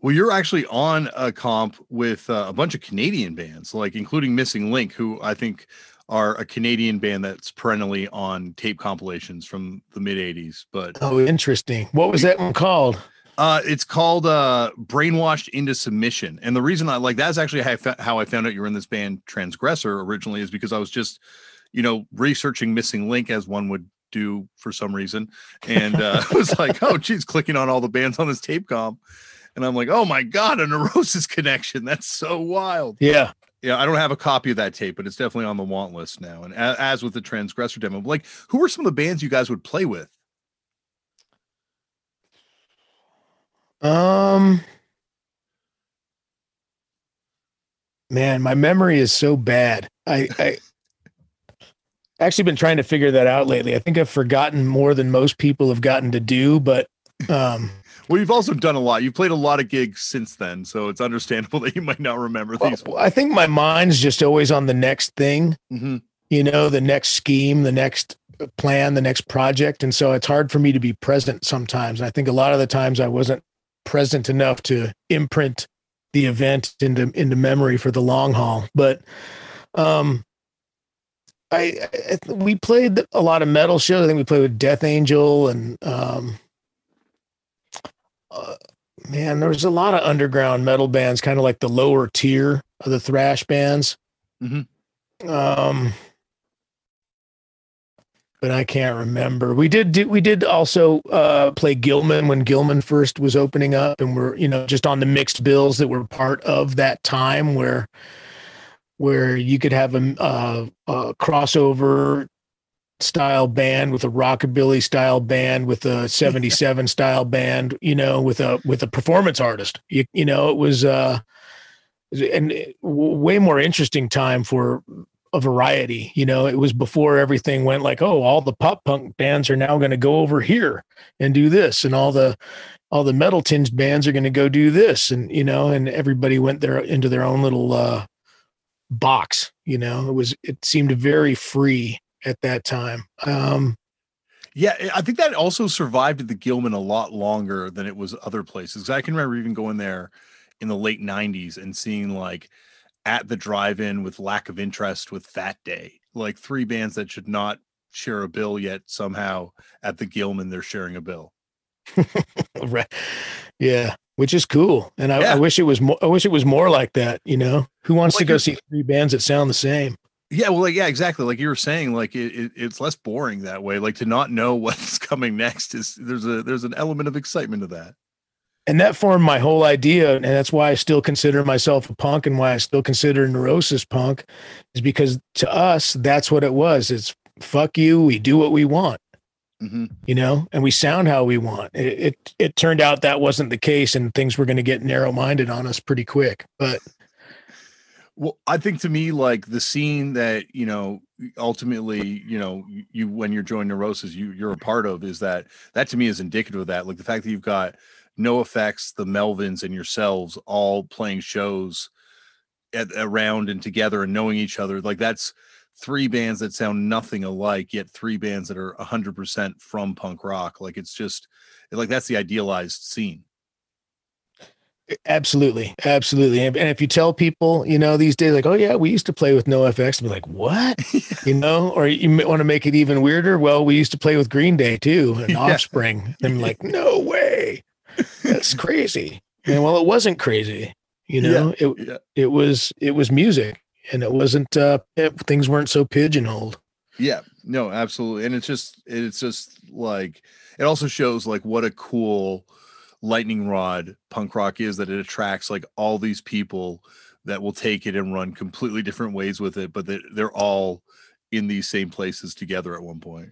Well, you're actually on a comp with uh, a bunch of Canadian bands, like including Missing Link, who I think are a Canadian band that's perennially on tape compilations from the mid 80s. But oh, interesting. What was that one called? Uh, it's called uh, "Brainwashed into Submission," and the reason I like that's actually how I, fa- how I found out you were in this band Transgressor originally is because I was just, you know, researching Missing Link as one would do for some reason, and uh, I was like, oh, geez, clicking on all the bands on this tape comp, and I'm like, oh my god, a Neurosis connection. That's so wild. Yeah, yeah, I don't have a copy of that tape, but it's definitely on the want list now. And as, as with the Transgressor demo, like, who were some of the bands you guys would play with? Um, man, my memory is so bad. I, I actually been trying to figure that out lately. I think I've forgotten more than most people have gotten to do, but um, well, you've also done a lot. You've played a lot of gigs since then, so it's understandable that you might not remember well, these. I think my mind's just always on the next thing. Mm-hmm. You know, the next scheme, the next plan, the next project, and so it's hard for me to be present sometimes. And I think a lot of the times I wasn't present enough to imprint the event into into memory for the long haul. But um, I, I, we played a lot of metal shows. I think we played with Death Angel and um, uh, man, there was a lot of underground metal bands, kind of like the lower tier of the thrash bands. Mm-hmm. Um, but I can't remember. We did do, we did also uh, play Gilman when Gilman first was opening up, and we're you know just on the mixed bills that were part of that time where where you could have a, a, a crossover style band with a rockabilly style band with a 77 style band you know with a with a performance artist you, you know it was uh and way more interesting time for a variety. You know, it was before everything went like, oh, all the pop punk bands are now going to go over here and do this, and all the all the metal tinged bands are going to go do this, and you know, and everybody went there into their own little uh, box. You know, it was it seemed very free at that time. Um, yeah, I think that also survived at the Gilman a lot longer than it was other places. I can remember even going there in the late 90s and seeing like at the drive-in with lack of interest with Fat Day, like three bands that should not share a bill yet somehow at the Gilman they're sharing a bill. right. Yeah, which is cool. And I, yeah. I, wish it was more I wish it was more like that, you know. Who wants to go see three bands that sound the same? Yeah, well, like, yeah, exactly. Like you were saying, like it, it, it's less boring that way. Like to not know what's coming next is there's a there's an element of excitement to that and that formed my whole idea and that's why i still consider myself a punk and why i still consider neurosis punk is because to us that's what it was. It's fuck you we do what we want. Mm-hmm. you know? And we sound how we want. It, it, it turned out that wasn't the case and things were going to get narrow-minded on us pretty quick but well i think to me like the scene that you know ultimately you know you when you're joining neurosis you you're a part of is that that to me is indicative of that. Like the fact that you've got NOFX, the Melvins, and yourselves all playing shows at, around and together and knowing each other. Like that's three bands that sound nothing alike, yet three bands that are 100% from punk rock. Like it's just like that's the idealized scene. Absolutely, absolutely. And, if you tell people, you know, these days, like, oh yeah, we used to play with NOFX, and be like, what? you know, or you want to make it even weirder. Well, we used to play with Green Day too, and yeah. Offspring. And like, no way. That's crazy. And well, it wasn't crazy. You know, yeah, it yeah. it was it was music, and it wasn't uh it, things weren't so pigeonholed. Yeah, no, absolutely, and it's just it's just like it also shows like what a cool lightning rod punk rock is that it attracts like all these people that will take it and run completely different ways with it, but that they're all in these same places together at one point.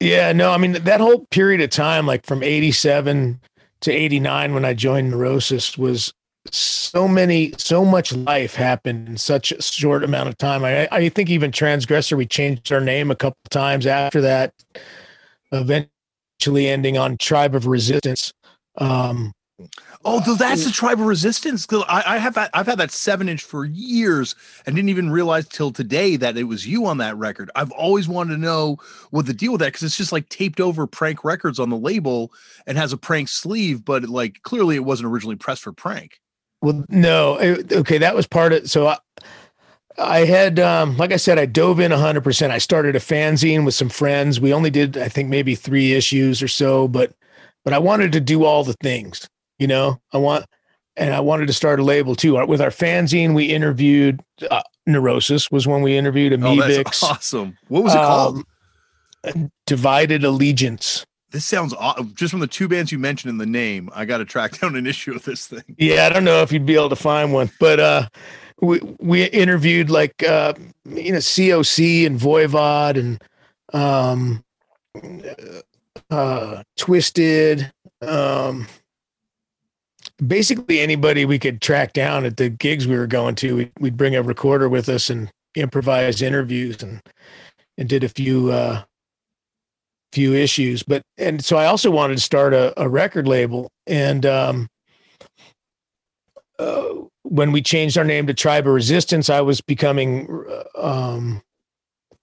Yeah, no, I mean that whole period of time, like from '87 to 89 when I joined Neurosis was so many, so much life happened in such a short amount of time. I, I think even Transgressor, we changed our name a couple times after that, eventually ending on Tribe of Resistance. Um, Oh, that's the tribal resistance. I, I have that, I've had that seven inch for years and didn't even realize till today that it was you on that record. I've always wanted to know what the deal with that because it's just like taped over prank records on the label and has a prank sleeve, but like clearly it wasn't originally pressed for prank. Well, no, it, okay, that was part of so I, I had, um, like I said, I dove in 100%. I started a fanzine with some friends. We only did, I think, maybe three issues or so, but but I wanted to do all the things. You know, I want, and I wanted to start a label too. With our fanzine, we interviewed uh, Neurosis was when we interviewed Amebix. Oh, awesome. What was it um, called? Divided Allegiance. This sounds awesome. just from the two bands you mentioned in the name. I got to track down an issue of this thing. Yeah, I don't know if you'd be able to find one, but uh, we we interviewed like uh, you know COC and Voivod and um, uh, Twisted. Um, basically anybody we could track down at the gigs we were going to. We'd, we'd bring a recorder with us and improvise interviews and and did a few uh, few issues. But and so I also wanted to start a, a record label. And um, uh, when we changed our name to Tribe of Resistance, I was becoming uh, um,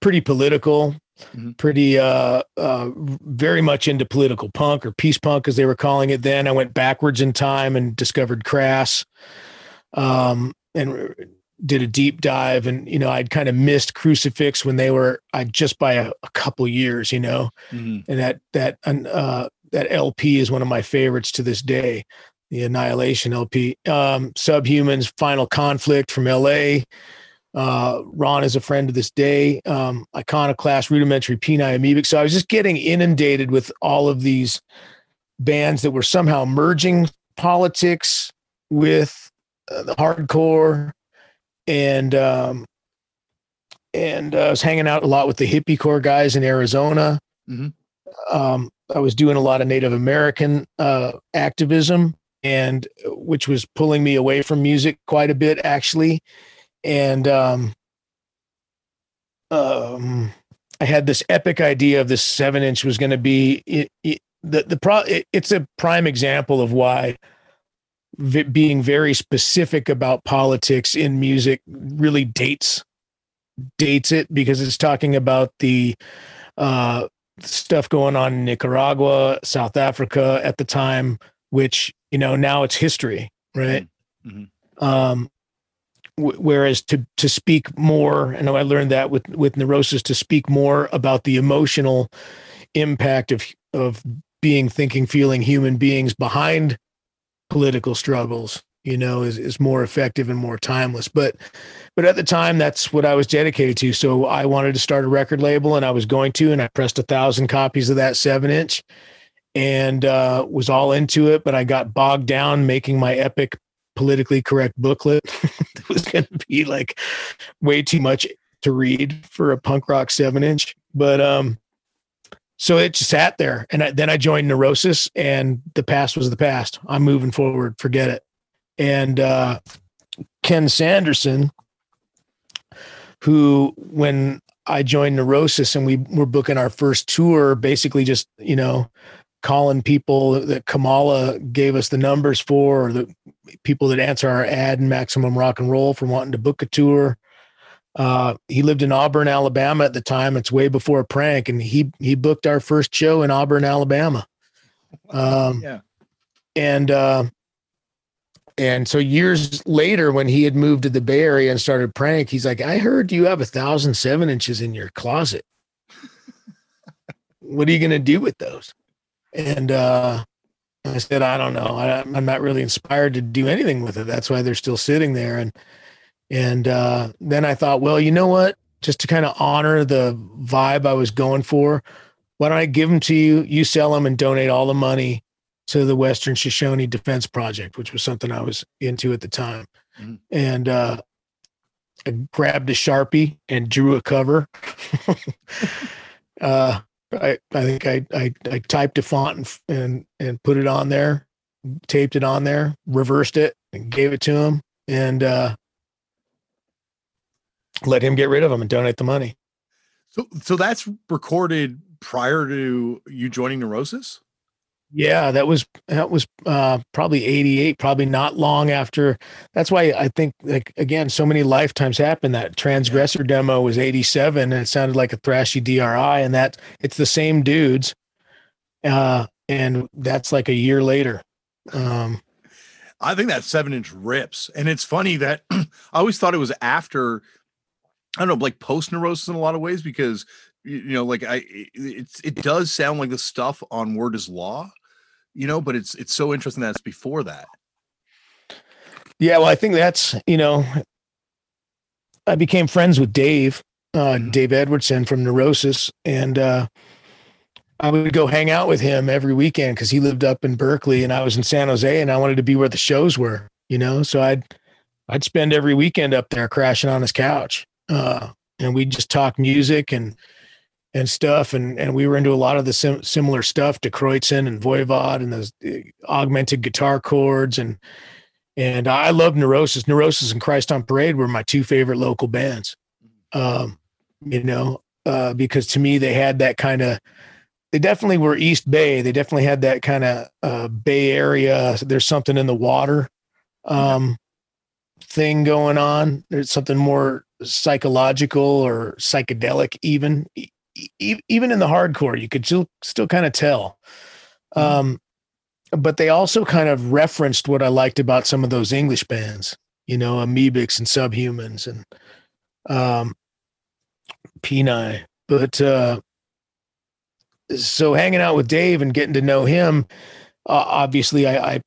pretty political mm-hmm. pretty uh, uh, very much into political punk or peace punk as they were calling it then. I went backwards in time and discovered Crass, um, and did a deep dive. And you know, I'd kind of missed Crucifix when they were I just by a, a couple years, you know, mm-hmm. and that that uh, that LP is one of my favorites to this day. The Annihilation LP, um, Subhumans, Final Conflict from LA Uh, Ron is a friend to this day. Um, Iconoclast, Rudimentary, Peni, Amebix. So I was just getting inundated with all of these bands that were somehow merging politics with uh, the hardcore, and um, and uh, I was hanging out a lot with the hippie core guys in Arizona. Mhm. Um, I was doing a lot of Native American uh, activism, and which was pulling me away from music quite a bit, actually. And um, um, I had this epic idea of this seven inch was going to be it, it, the the pro. It, it's a prime example of why v- being very specific about politics in music really dates dates it because it's talking about the uh, stuff going on in Nicaragua, South Africa at the time, which you know now it's history, right? Mhm. Um, whereas to to speak more, I know I learned that with with neurosis to speak more about the emotional impact of of being thinking feeling human beings behind political struggles you know is, is more effective and more timeless. But but at the time that's what i was dedicated to. So i wanted to start a record label and i was going to and i pressed a thousand copies of that seven inch and uh, was all into it but i got bogged down making my epic politically correct booklet. It was going to be like way too much to read for a punk rock seven inch but um so it just sat there and I, then i joined neurosis and the past was the past. I'm moving forward forget it. And uh ken sanderson who when i joined neurosis and we were booking our first tour basically just you know calling people that kamala gave us the numbers for or the people that answer our ad in maximum rock and roll for wanting to book a tour uh, he lived in Auburn, Alabama at the time. It's way before prank, and he he booked our first show in Auburn, Alabama. Um, Yeah. and uh, and so years later, when he had moved to the Bay Area and started prank, he's like, "I heard you have a thousand seven inches in your closet. what are you gonna do with those?" And uh, I said, "I don't know. I, I'm not really inspired to do anything with it. That's why they're still sitting there." And and uh, then I thought, well, you know what? Just to kind of honor the vibe I was going for, why don't I give them to you? You sell them and donate all the money to the Western Shoshone Defense Project, which was something I was into at the time. Mhm. And uh, I grabbed a sharpie and drew a cover. uh, I I think I I, I typed a font and, and and put it on there, taped it on there, reversed it, and gave it to him, and uh, let him get rid of them and donate the money. So so that's recorded prior to you joining Neurosis? Yeah, that was that was uh, probably '88, probably not long after. That's why I think, like again, so many lifetimes happen. That transgressor demo was '87, and it sounded like a thrashy DRI, and that it's the same dudes, uh, and that's like a year later. Um, I think that seven inch rips. And it's funny that I always thought it was after, I don't know, like post neurosis in a lot of ways because you know, like I it- it's it does sound like the stuff on Word As Law, you know, but it's it's so interesting that it's before that. Yeah, well, I think that's you know, I became friends with Dave, uh, Mhm. Dave Edwardson from Neurosis, and uh, I would go hang out with him every weekend because he lived up in Berkeley and I was in San Jose, and I wanted to be where the shows were, you know. So I'd I'd spend every weekend up there crashing on his couch, uh, and we'd just talk music and and stuff, and and we were into a lot of the sim- similar stuff, Die Kreuzen and Voivod and those uh, augmented guitar chords and and I love Neurosis. Neurosis and Christ on Parade were my two favorite local bands. Um, you know, uh, because to me they had that kind of. They definitely were East Bay. They definitely had that kind of uh, Bay Area. There's something in the water um, thing going on. There's something more psychological or psychedelic, even E- even in the hardcore. You could still still kind of tell. Um, but they also kind of referenced what I liked about some of those English bands, you know, Amebix and Subhumans and um, Peni. But uh, so hanging out with Dave and getting to know him, uh, obviously, I, I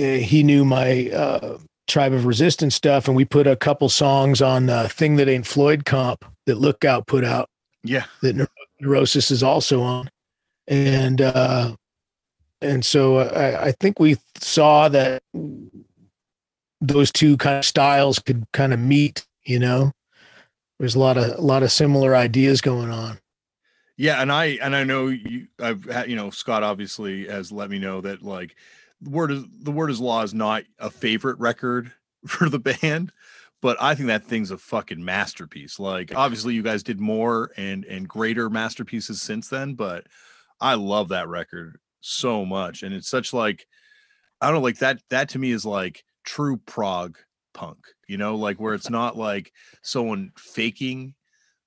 uh, he knew my uh, Tribe of Resistance stuff, and we put a couple songs on the Thing That Ate Floyd comp that Lookout put out. Yeah, that Neurosis is also on, and uh, and so I, I think we saw that those two kind of styles could kind of meet. You know, there's a lot of a lot of similar ideas going on. Yeah, and I and I know you. I've had you know Scott obviously has let me know that like the word is the Word As Law is not a favorite record for the band, but I think that thing's a fucking masterpiece. Like obviously you guys did more and and greater masterpieces since then, but I love that record so much, and it's such like I don't know, like that. That to me is like true prog punk. You know, like where it's not like someone faking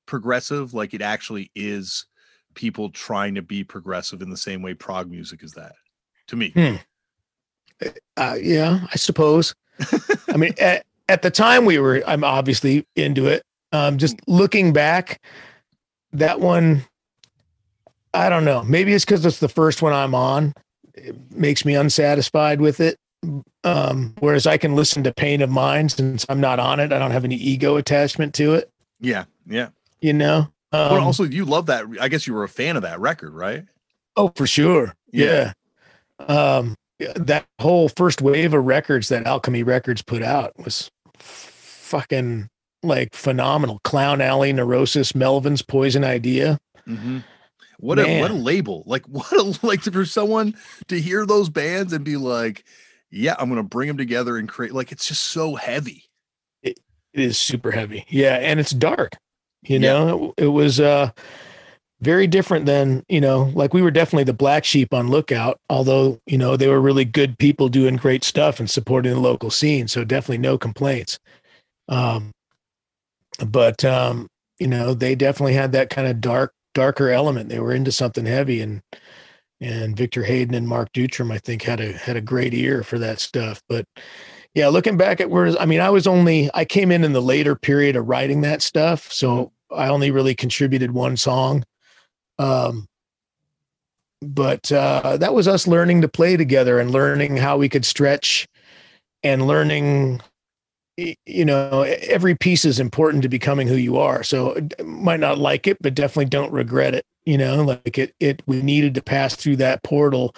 progressive, like it actually is people trying to be progressive in the same way prog music is that to me. Hmm. Uh, yeah, I suppose. I mean, at, at the time we were, I'm obviously into it. Um, just looking back, that one, I don't know. Maybe it's because it's the first one I'm on. It makes me unsatisfied with it. Um, whereas I can listen to Pain of Mind since I'm not on it. I don't have any ego attachment to it. Yeah, yeah. You know. Um, but also, you love that. I guess you were a fan of that record, right? Oh, for sure. Yeah. yeah. Um, that whole first wave of records that Alchemy Records put out was fucking like phenomenal. Clown Alley, Neurosis, Melvin's Poison Idea. Mm-hmm. What Man. a what a label! Like what a like for someone to hear those bands and be like, yeah, I'm gonna bring them together and create. Like it's just so heavy. it, it is super heavy. Yeah, and it's dark. You know, it, it was uh very different than you know like we were definitely the black sheep on lookout although you know they were really good people doing great stuff and supporting the local scene so definitely no complaints. Um but um you know they definitely had that kind of dark darker element. They were into something heavy and and victor hayden and mark Deutrom i think had a had a great ear for that stuff. But yeah looking back at where i mean i was only i came in in the later period of writing that stuff so i only really contributed one song um, but uh, that was us learning to play together and learning how we could stretch and learning you know every piece is important to becoming who you are. So might not like it but definitely don't regret it you know like it it we needed to pass through that portal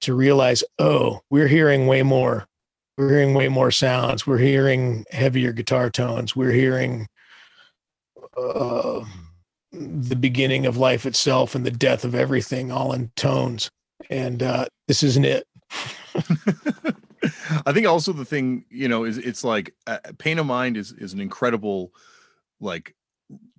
to realize oh we're hearing way more. We're hearing way more sounds. We're hearing heavier guitar tones. We're hearing uh, the beginning of life itself and the death of everything all in tones. And uh this isn't it. I think also the thing you know is it's like uh, pain of mind is is an incredible like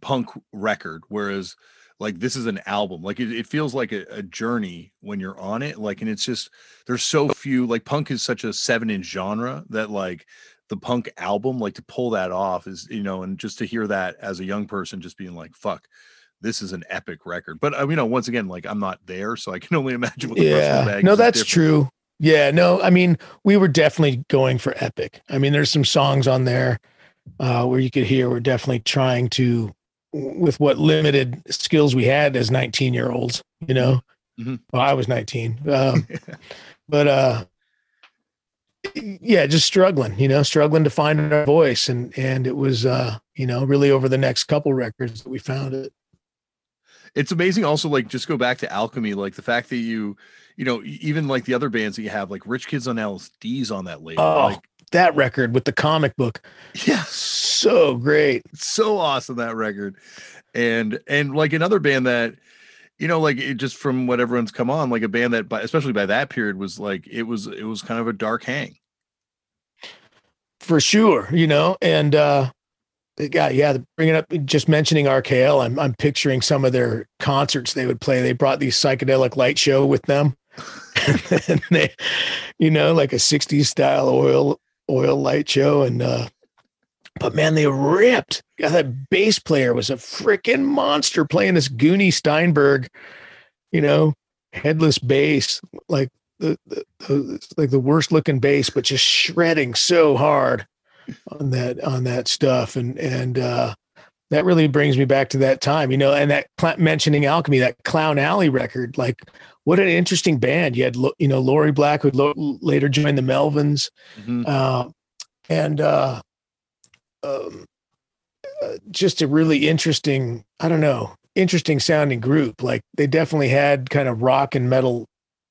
punk record whereas like this is an album. Like it, it feels like a, a, journey when you're on it. Like and it's just there's so few like punk is such a seven inch genre that like the punk album like to pull that off is you know and just to hear that as a young person just being like fuck this is an epic record. But uh, you know once again like i'm not there so i can only imagine what the yeah. no that's true. Yeah no i mean we were definitely going for epic. I mean there's some songs on there uh, where you could hear we're definitely trying to with what limited skills we had as 19 year olds you know? Mm-hmm. well i was 19 um, but uh yeah, just struggling, you know, struggling to find our voice. And, and it was, uh, you know, really over the next couple records that we found it. It's amazing also, like, just go back to Alchemy, like the fact that you, you know, even like the other bands that you have, like Rich Kids on LSD's on that label. Oh, like, that record with the comic book. Yeah. So great. So awesome, that record. And, and like another band that, you know, like it just from what everyone's come on, like a band that, by, especially by that period, was like it was it was kind of a dark hang. For sure, you know, and uh, yeah, yeah. Bringing up, just mentioning RKL, I'm I'm picturing some of their concerts they would play. They brought these psychedelic light show with them, and they, you know, like a '60s style oil oil light show, and uh, but man, they ripped. God, that bass player was a freaking monster playing this Goonie Steinberger, you know, headless bass, like the, the, the like the worst looking bass, but just shredding so hard on that on that stuff, and and uh, that really brings me back to that time, you know. And that cl- mentioning Alchemy, that Clown Alley record, like what an interesting band. You had you know Lori Black, who lo- later joined the Melvins. Mm-hmm. Uh, and uh, um, uh, just a really interesting, I don't know, interesting sounding group. Like they definitely had kind of rock and metal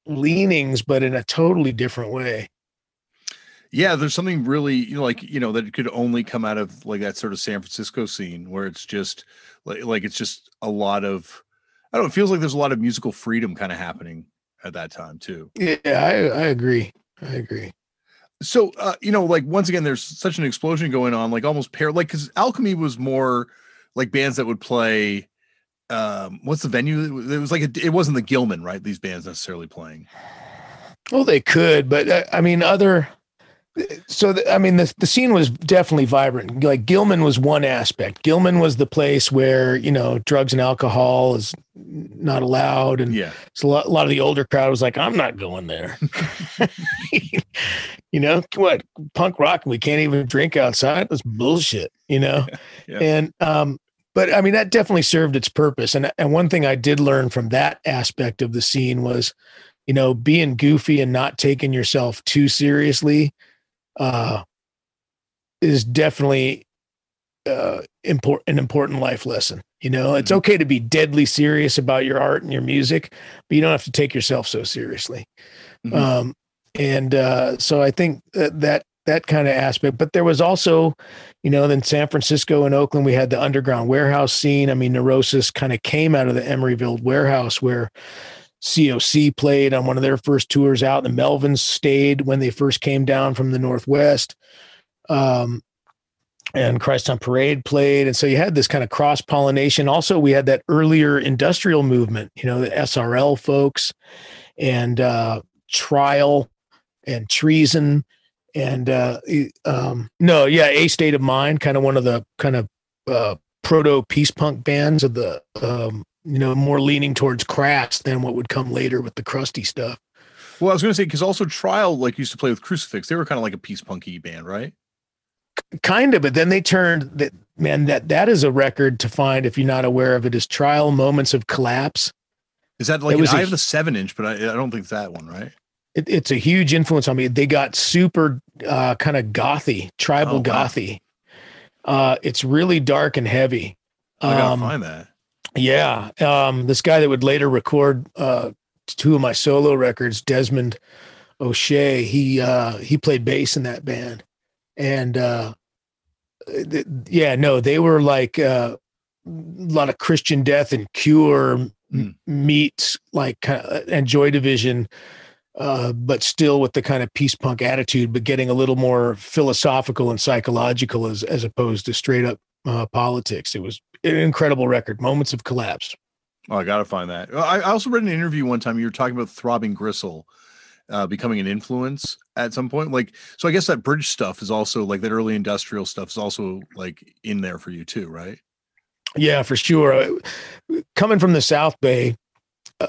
leanings, but in a totally different way. Yeah, there's something really, you know, like you know that could only come out of like that sort of San Francisco scene where it's just like like it's just a lot of I don't know, it feels like there's a lot of musical freedom kind of happening at that time too. Yeah, I, I agree. I agree. So uh, you know, like once again, there's such an explosion going on, like almost pair like because Alchemy was more like bands that would play um what's the venue? It was like a, it wasn't the gilman right? These bands necessarily playing. Well they could but uh, i mean other so the, i mean the, the scene was definitely vibrant. Like gilman was one aspect. Gilman was the place where you know drugs and alcohol is not allowed and yeah. so a lot, a lot of the older crowd was like i'm not going there. You know what punk rock we can't even drink outside? That's bullshit you know? Yeah. and um but I mean that definitely served its purpose. And and one thing I did learn from that aspect of the scene was, you know, being goofy and not taking yourself too seriously, uh, is definitely uh, important an important life lesson. You know, it's mm-hmm. okay to be deadly serious about your art and your music, but you don't have to take yourself so seriously. Mm-hmm. Um, and uh, so I think that, that that kind of aspect. But there was also, you know, then San Francisco and Oakland, we had the underground warehouse scene. I mean, Neurosis kind of came out of the Emeryville warehouse where COC played on one of their first tours out. The Melvins stayed when they first came down from the Northwest. Um, and Christ on Parade played. And so you had this kind of cross pollination. Also, we had that earlier industrial movement, you know, the SRL folks and uh, Trial and Treason and uh, um, no, yeah, a state of mind, kind of one of the kind of uh, proto peace punk bands of the um, you know more leaning towards crass than what would come later with the crusty stuff. Well, I was going to say because also Trial like used to play with Crucifix, they were kind of like a peace punky band, right? Kind of, but then they turned that man that that is a record to find if you're not aware of it is Trial Moments of Collapse. Is that like I have the seven inch, but I, I don't think that one, right? It, it's a huge influence on me. They got super uh, kind of gothy, tribal oh, wow. gothy. Uh, it's really dark and heavy. I gotta um, find that. Yeah, um, this guy that would later record uh, two of my solo records, Desmond O'Shea. He uh, he played bass in that band, and uh, th- yeah, no, they were like uh, a lot of Christian Death and Cure mm. meets like kind of, and Joy Division uh, but still with the kind of peace punk attitude, but getting a little more philosophical and psychological as as opposed to straight up uh, politics. It was an incredible record. Moments of collapse. Oh, I gotta find that. I also read an interview one time. You were talking about throbbing gristle uh, becoming an influence at some point. Like, so I guess that bridge stuff is also like that early industrial stuff is also like in there for you too, right? Yeah, for sure. Coming from the South Bay,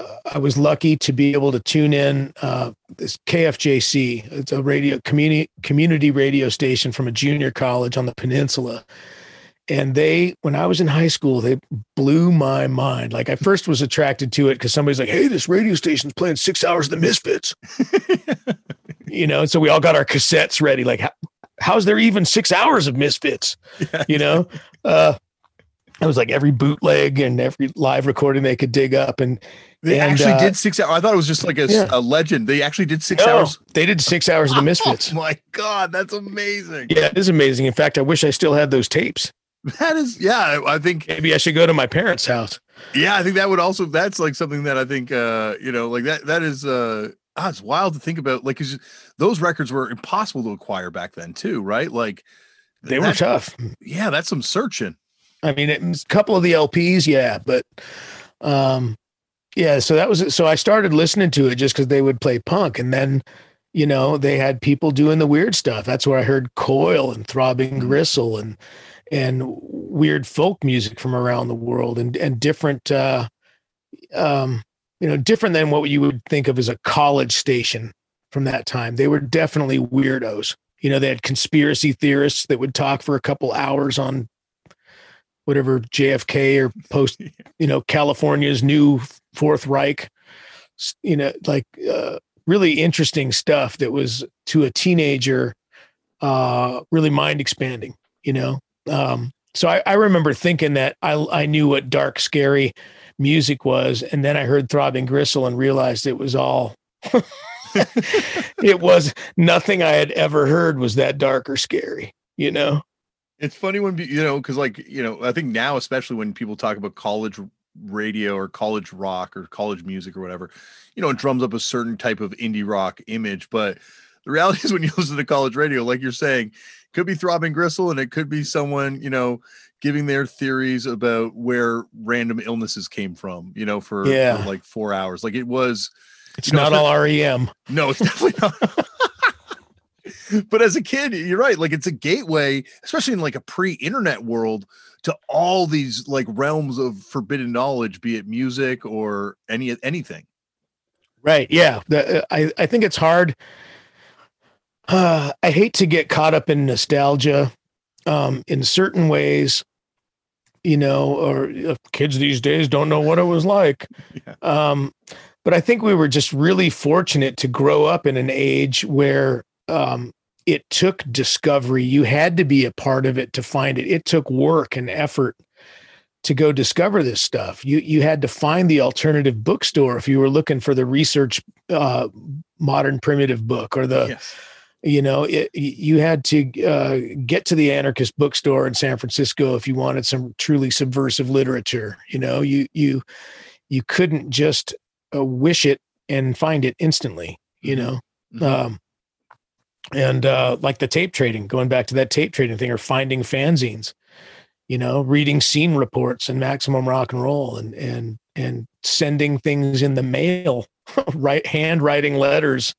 uh, I was lucky to be able to tune in uh, this KFJC. It's a radio community community radio station from a junior college on the peninsula. And they, when I was in high school, they blew my mind. Like I first was attracted to it because somebody's like, "Hey, this radio station's playing six hours of the Misfits," you know. And so we all got our cassettes ready. Like, how, how's there even six hours of Misfits? Yeah. You know. Uh, it was like every bootleg and every live recording they could dig up and they and, actually uh, did six hours. I thought it was just like a, yeah. a legend. They actually did six no, hours. They did six hours of the Misfits. Oh my god, that's amazing. Yeah, it is amazing. In fact, I wish I still had those tapes. That is, yeah. I think maybe I should go to my parents' house. Yeah, I think that would also. That's like something that I think, uh, you know, like that. That is, uh, ah, it's wild to think about. Like, cause those records were impossible to acquire back then, too, right? Like, they were tough. Yeah, that's some searching. I mean, it, a couple of the LPs, yeah, but um, yeah. So that was it. so I started listening to it just because they would play punk, and then you know they had people doing the weird stuff. That's where I heard Coil and Throbbing mm-hmm. Gristle and and weird folk music from around the world and and different uh, um, you know different than what you would think of as a college station from that time. They were definitely weirdos. You know, they had conspiracy theorists that would talk for a couple hours on whatever JFK or post, you know, California's new Fourth Reich, you know, like uh, really interesting stuff that was to a teenager uh, really mind expanding. You know, um, so I, I remember thinking that I I knew what dark, scary music was, and then I heard Throbbing Gristle and realized it was all. it was nothing I had ever heard was that dark or scary. You know. It's funny when you know because like you know I think now especially when people talk about college radio or college rock or college music or whatever, you know, it drums up a certain type of indie rock image. But the reality is when you listen to college radio, like you're saying, could be throbbing gristle and it could be someone, you know, giving their theories about where random illnesses came from, you know, for, yeah. for like four hours. Like it was it's you know, not it's all REM. No, it's definitely not. but as a kid, you're right. Like it's a gateway, especially in like a pre-internet world, to all these like realms of forbidden knowledge, be it music or any anything. Right. Yeah. The, uh, I I think it's hard. Uh, I hate to get caught up in nostalgia. Um, in certain ways, you know, or uh, kids these days don't know what it was like. Yeah. Um, but I think we were just really fortunate to grow up in an age where um, it took discovery. You had to be a part of it to find it. It took work and effort to go discover this stuff. You you had to find the alternative bookstore if you were looking for the research uh, modern primitive book or the yes. you know it, you had to uh, get to the anarchist bookstore in San Francisco if you wanted some truly subversive literature. You know you you you couldn't just uh, wish it and find it instantly. You mm-hmm. know. Mm-hmm. Um, and uh, like the tape trading, going back to that tape trading thing, or finding fanzines, you know, reading scene reports and maximum rock and roll, and and and sending things in the mail, right, handwriting letters,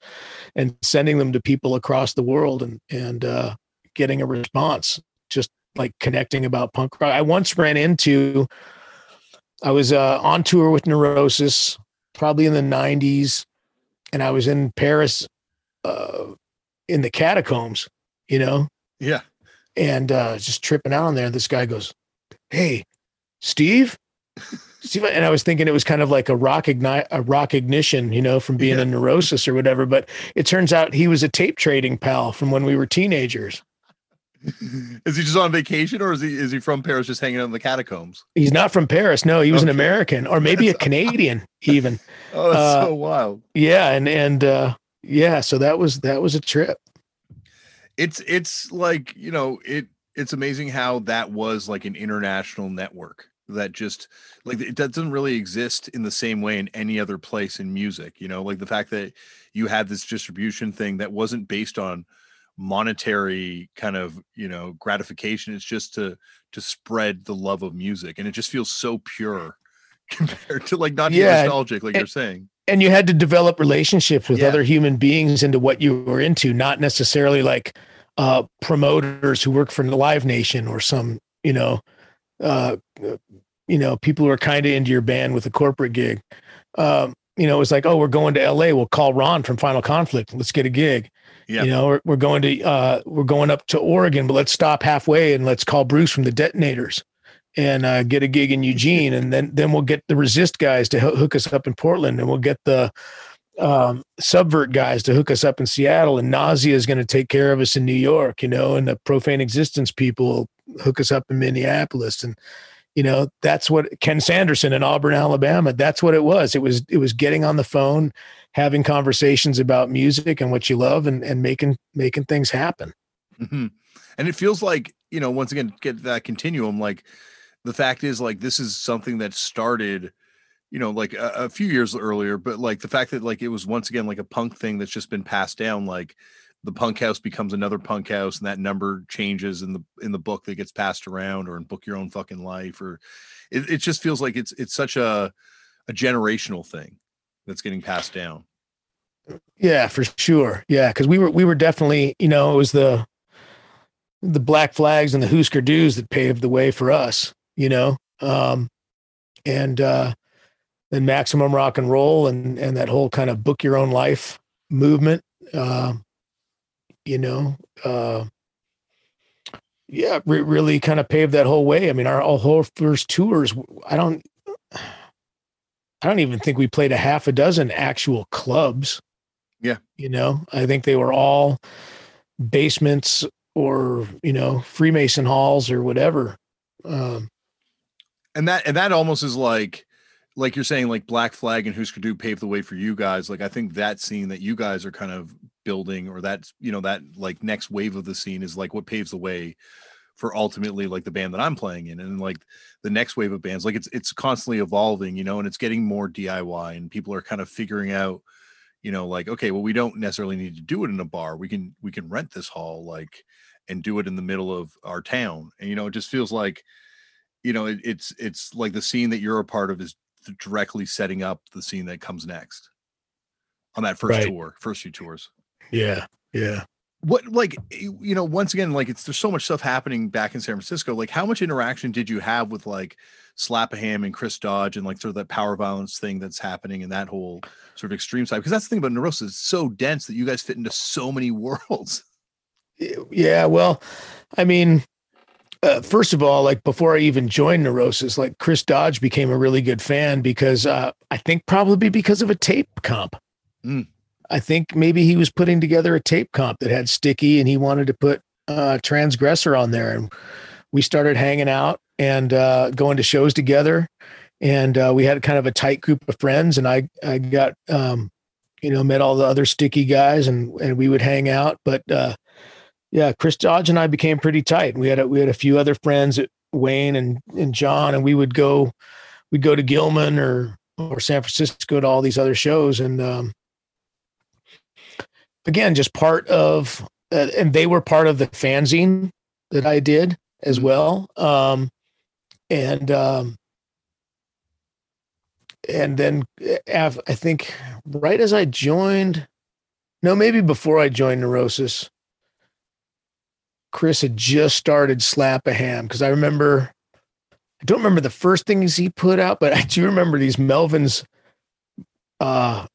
and sending them to people across the world, and and uh, getting a response, just like connecting about punk rock. I once ran into, I was uh, on tour with Neurosis, probably in the '90s, and I was in Paris. Uh, in the catacombs, you know? Yeah. And uh, just tripping out on there. This guy goes, Hey, Steve? Steve, and I was thinking it was kind of like a rock ignite, a rock ignition, you know, from being yeah. a neurosis or whatever. But it turns out he was a tape trading pal from when we were teenagers. is he just on vacation or is he is he from Paris just hanging out in the catacombs? He's not from Paris. No, he was okay. an American or maybe a Canadian even. oh, that's uh, so wild. Yeah, and and uh yeah, so that was that was a trip. It's it's like, you know, it it's amazing how that was like an international network that just like it doesn't really exist in the same way in any other place in music, you know, like the fact that you had this distribution thing that wasn't based on monetary kind of, you know, gratification. It's just to to spread the love of music and it just feels so pure compared to like not yeah, nostalgic like and, you're saying and you had to develop relationships with yeah. other human beings into what you were into, not necessarily like uh, promoters who work for Live Nation or some, you know, uh, you know, people who are kind of into your band with a corporate gig. Um, you know, it was like, oh, we're going to LA. We'll call Ron from Final Conflict. Let's get a gig. Yeah. You know, we're, we're going to uh, we're going up to Oregon, but let's stop halfway and let's call Bruce from the Detonators and uh, get a gig in Eugene, and then then we'll get the Resist guys to hook us up in Portland, and we'll get the um, Subvert guys to hook us up in Seattle, and Nausea is going to take care of us in New York, you know, and the Profane Existence people hook us up in Minneapolis, and you know that's what Ken Sanderson in Auburn, Alabama. That's what it was. It was it was getting on the phone, having conversations about music and what you love, and and making making things happen. Mm-hmm. And it feels like you know once again get that continuum like the fact is like this is something that started you know like a, a, few years earlier but like the fact that like it was once again like a punk thing that's just been passed down like the punk house becomes another punk house and that number changes in the in the book that gets passed around or in book your own fucking life or it, it just feels like it's it's such a a generational thing that's getting passed down. Yeah for sure. Yeah because we were we were definitely you know it was the the black flags and the Husker Du's that paved the way for us you know, um, and uh, then maximum rock and roll and and that whole kind of book your own life movement. Uh, you know, uh, yeah, re- really kind of paved that whole way. I mean, our, our whole first tours, I don't, I don't even think we played a half a dozen actual clubs. Yeah, you know, I think they were all basements or you know Freemason halls or whatever. Um, and that and that almost is like like you're saying like black flag and Husker Du paved the way for you guys. Like i think that scene that you guys are kind of building or that's you know that like next wave of the scene is like what paves the way for ultimately like the band that i'm playing in and like the next wave of bands. Like it's it's constantly evolving you know and it's getting more diy and people are kind of figuring out you know like okay well we don't necessarily need to do it in a bar. We can we can rent this hall like and do it in the middle of our town. And you know it just feels like you know it, it's it's like the scene that you're a part of is directly setting up the scene that comes next on that first right. tour, first few tours. Yeah. Yeah. What like you know, once again, like it's there's so much stuff happening back in San Francisco. Like, how much interaction did you have with like Slap-a-Ham and Chris Dodge and like sort of that power violence thing that's happening in that whole sort of extreme side? Because that's the thing about Neurosis, it's so dense that you guys fit into so many worlds. Yeah, well, I mean, uh, first of all, like before I even joined Neurosis, like Chris Dodge became a really good fan because uh, I think probably because of a tape comp. Mm. I think maybe he was putting together a tape comp that had Stikky and he wanted to put uh, Transgressor on there. And we started hanging out and uh, going to shows together. And uh, we had kind of a tight group of friends. And I, I got, um, you know, met all the other Stikky guys and, and we would hang out. But uh, yeah, Chris Dodge and I became pretty tight. We had a, we had a few other friends, Wayne and and John, and we would go we'd go to Gilman or or San Francisco to all these other shows, and um, again, just part of uh, and they were part of the fanzine that I did as mm-hmm. well, um, and um, and then uh, I think right as I joined, no, maybe before I joined Neurosis Chris had just started Slap-a-Ham because I remember, I don't remember the first things he put out, but I do remember these Melvins uh,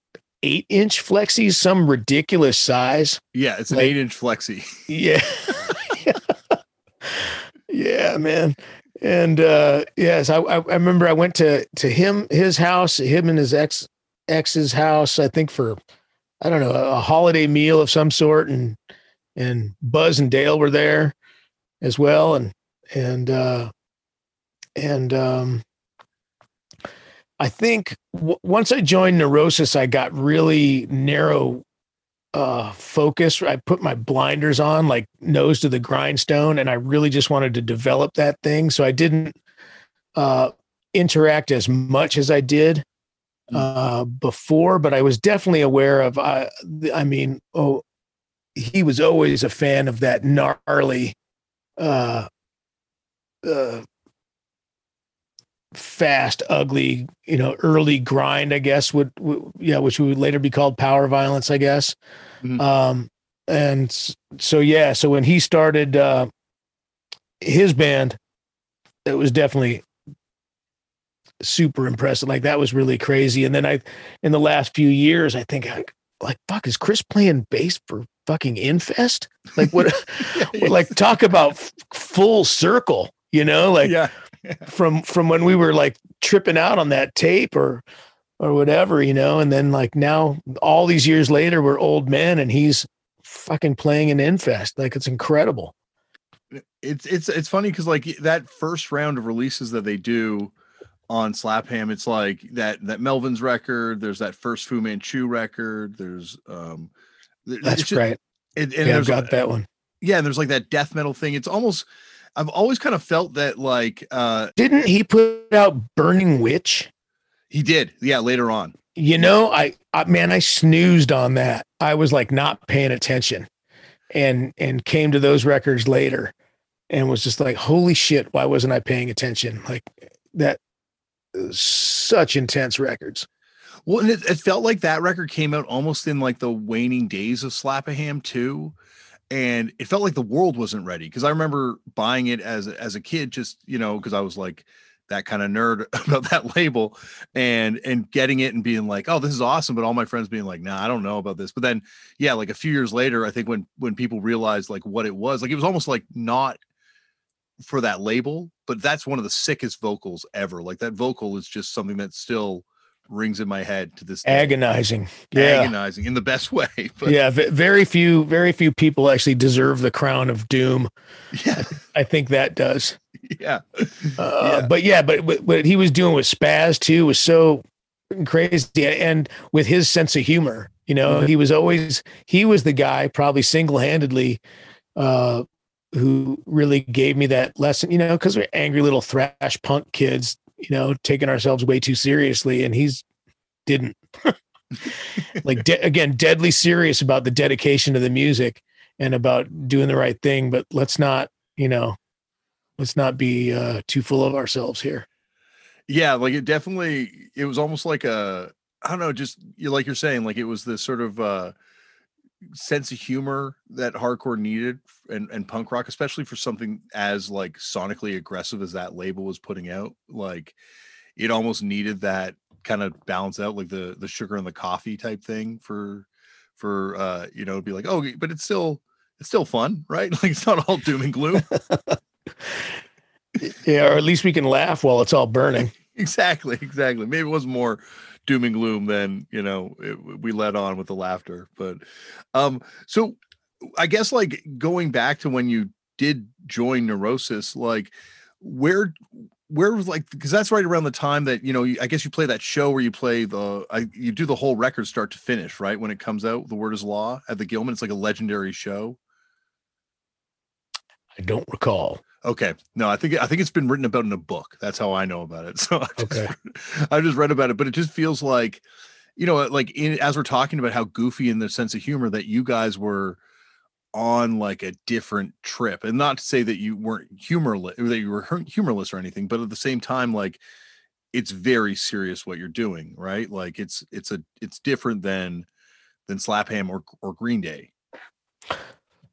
eight inch flexies, some ridiculous size. Yeah, it's an like, eight inch flexi. Yeah. yeah, man. And uh yes, I, I remember I went to to him his house, him and his ex ex's house, I think for I don't know, a holiday meal of some sort. And and Buzz and Dale were there as well, and and uh, and um, I think w- once I joined Neurosis, I got really narrow uh, focus. I put my blinders on, like nose to the grindstone, and I really just wanted to develop that thing. So I didn't uh, interact as much as I did mm. uh, before, but I was definitely aware of. Uh, I mean, oh, he was always a fan of that gnarly uh uh fast ugly you know early grind i guess would, would yeah which would later be called power violence i guess. Mm-hmm. um and so yeah so when he started uh his band it was definitely super impressive. Like that was really crazy. And then i in the last few years i think I, like fuck is chris playing bass for fucking infest like what yeah, like talk about f- full circle you know like yeah. yeah. from from when we were like tripping out on that tape or or whatever you know and then like now all these years later we're old men and he's fucking playing an infest like it's incredible it's it's it's funny because like that first round of releases that they do on Slap-a-Ham, it's like that that Melvin's record. There's that first Fu Manchu record. There's um, that's just, right. And, and yeah, I've got that one. Yeah, and there's like that death metal thing. It's almost I've always kind of felt that like uh didn't he put out Burning Witch? He did. Yeah, later on. You know, I, I man, I snoozed on that. I was like not paying attention and and came to those records later and was just like, holy shit, why wasn't I paying attention? Like that such intense records. Well, and it, it, felt like that record came out almost in like the waning days of Slap-a-Ham too, and it felt like the world wasn't ready because I remember buying it as as a kid, just you know, because I was like that kind of nerd about that label, and and getting it and being like, oh, this is awesome, but all my friends being like, nah, I don't know about this. But then, yeah, like a few years later, I think when when people realized like what it was, like it was almost like not for that label, but that's one of the sickest vocals ever. Like that vocal is just something that's still rings in my head to this day. Agonizing. Yeah. Agonizing in the best way. But yeah, very few, very few people actually deserve the crown of doom. yeah, I think that does. yeah. Uh, Yeah. But yeah, but what- what he was doing with Spaz too was so crazy, and with his sense of humor, you know, he was always he was the guy probably single handedly uh, who really gave me that lesson, you know, because we're angry little thrash punk kids, you know, taking ourselves way too seriously, and he's didn't. Like de- again deadly serious about the dedication to the music and about doing the right thing but let's not you know let's not be uh too full of ourselves here. Yeah, like it definitely it was almost like a I don't know, just you like you're saying, like it was this sort of uh sense of humor that hardcore needed and, and punk rock, especially for something as like sonically aggressive as that label was putting out. Like it almost needed that kind of balance out like the the sugar and the coffee type thing for for uh you know, it'd be like, oh, but it's still it's still fun, right? Like it's not all doom and gloom. yeah or at least we can laugh while it's all burning exactly exactly maybe it was more doom and gloom than you know it, we let on with the laughter but um so i guess like going back to when you did join neurosis like where where was like because that's right around the time that you know you, i guess you play that show where you play the I, you do the whole record start to finish right when it comes out the Word As Law at the gilman it's like a legendary show? I don't recall Okay. No, I think I think it's been written about in a book. That's how I know about it. So I just, Okay. I just read about it, but it just feels like, you know, like in, as we're talking about how goofy in the sense of humor that you guys were on like a different trip, and not to say that you weren't humorless or that you were humorless or anything, but at the same time, like it's very serious what you're doing, right? Like it's it's a it's different than than Slap-a-Ham or or Green Day.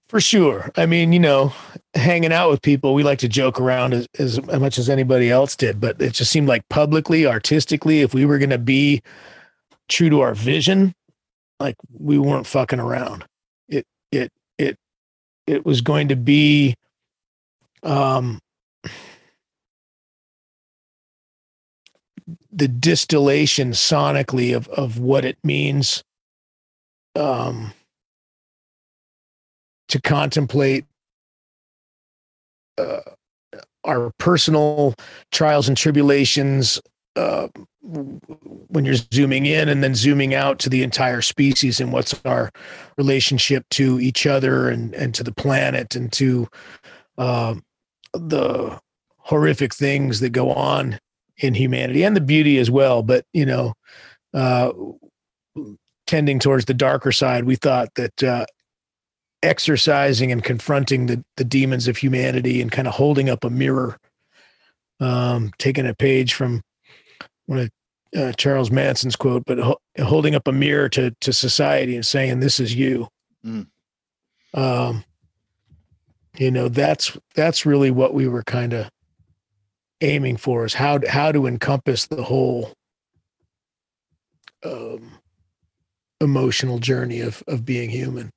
For sure. I mean you know hanging out with people we like to joke around as, as much as anybody else did but it just seemed like publicly artistically if we were going to be true to our vision like we weren't fucking around. It it it it was going to be um the distillation sonically of of what it means um to contemplate uh, our personal trials and tribulations uh, when you're zooming in and then zooming out to the entire species and what's our relationship to each other and, and to the planet and to um the horrific things that go on in humanity and the beauty as well. But, you know, uh, tending towards the darker side, we thought that uh, exercising and confronting the the demons of humanity and kind of holding up a mirror. Um taking a page from one of uh, Charles Manson's quote but ho- holding up a mirror to to society and saying this is you. Mm. um you know that's that's really what we were kind of aiming for is how how to encompass the whole um emotional journey of of being human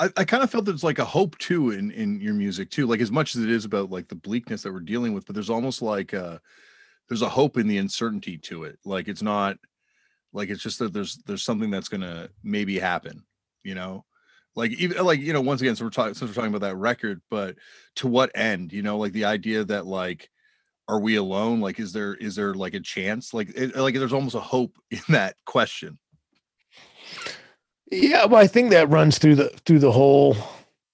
I, I kind of felt there's like a hope too in in your music too like as much as it is about like the bleakness that we're dealing with but there's almost like uh there's a hope in the uncertainty to it like it's not like it's just that there's there's something that's gonna maybe happen you know? Like even like you know once again so we're talking since we're talking about that record but to what end you know like the idea that like are we alone? Like is there is there like a chance? Like it, like there's almost a hope in that question Yeah, well, I think that runs through the through the whole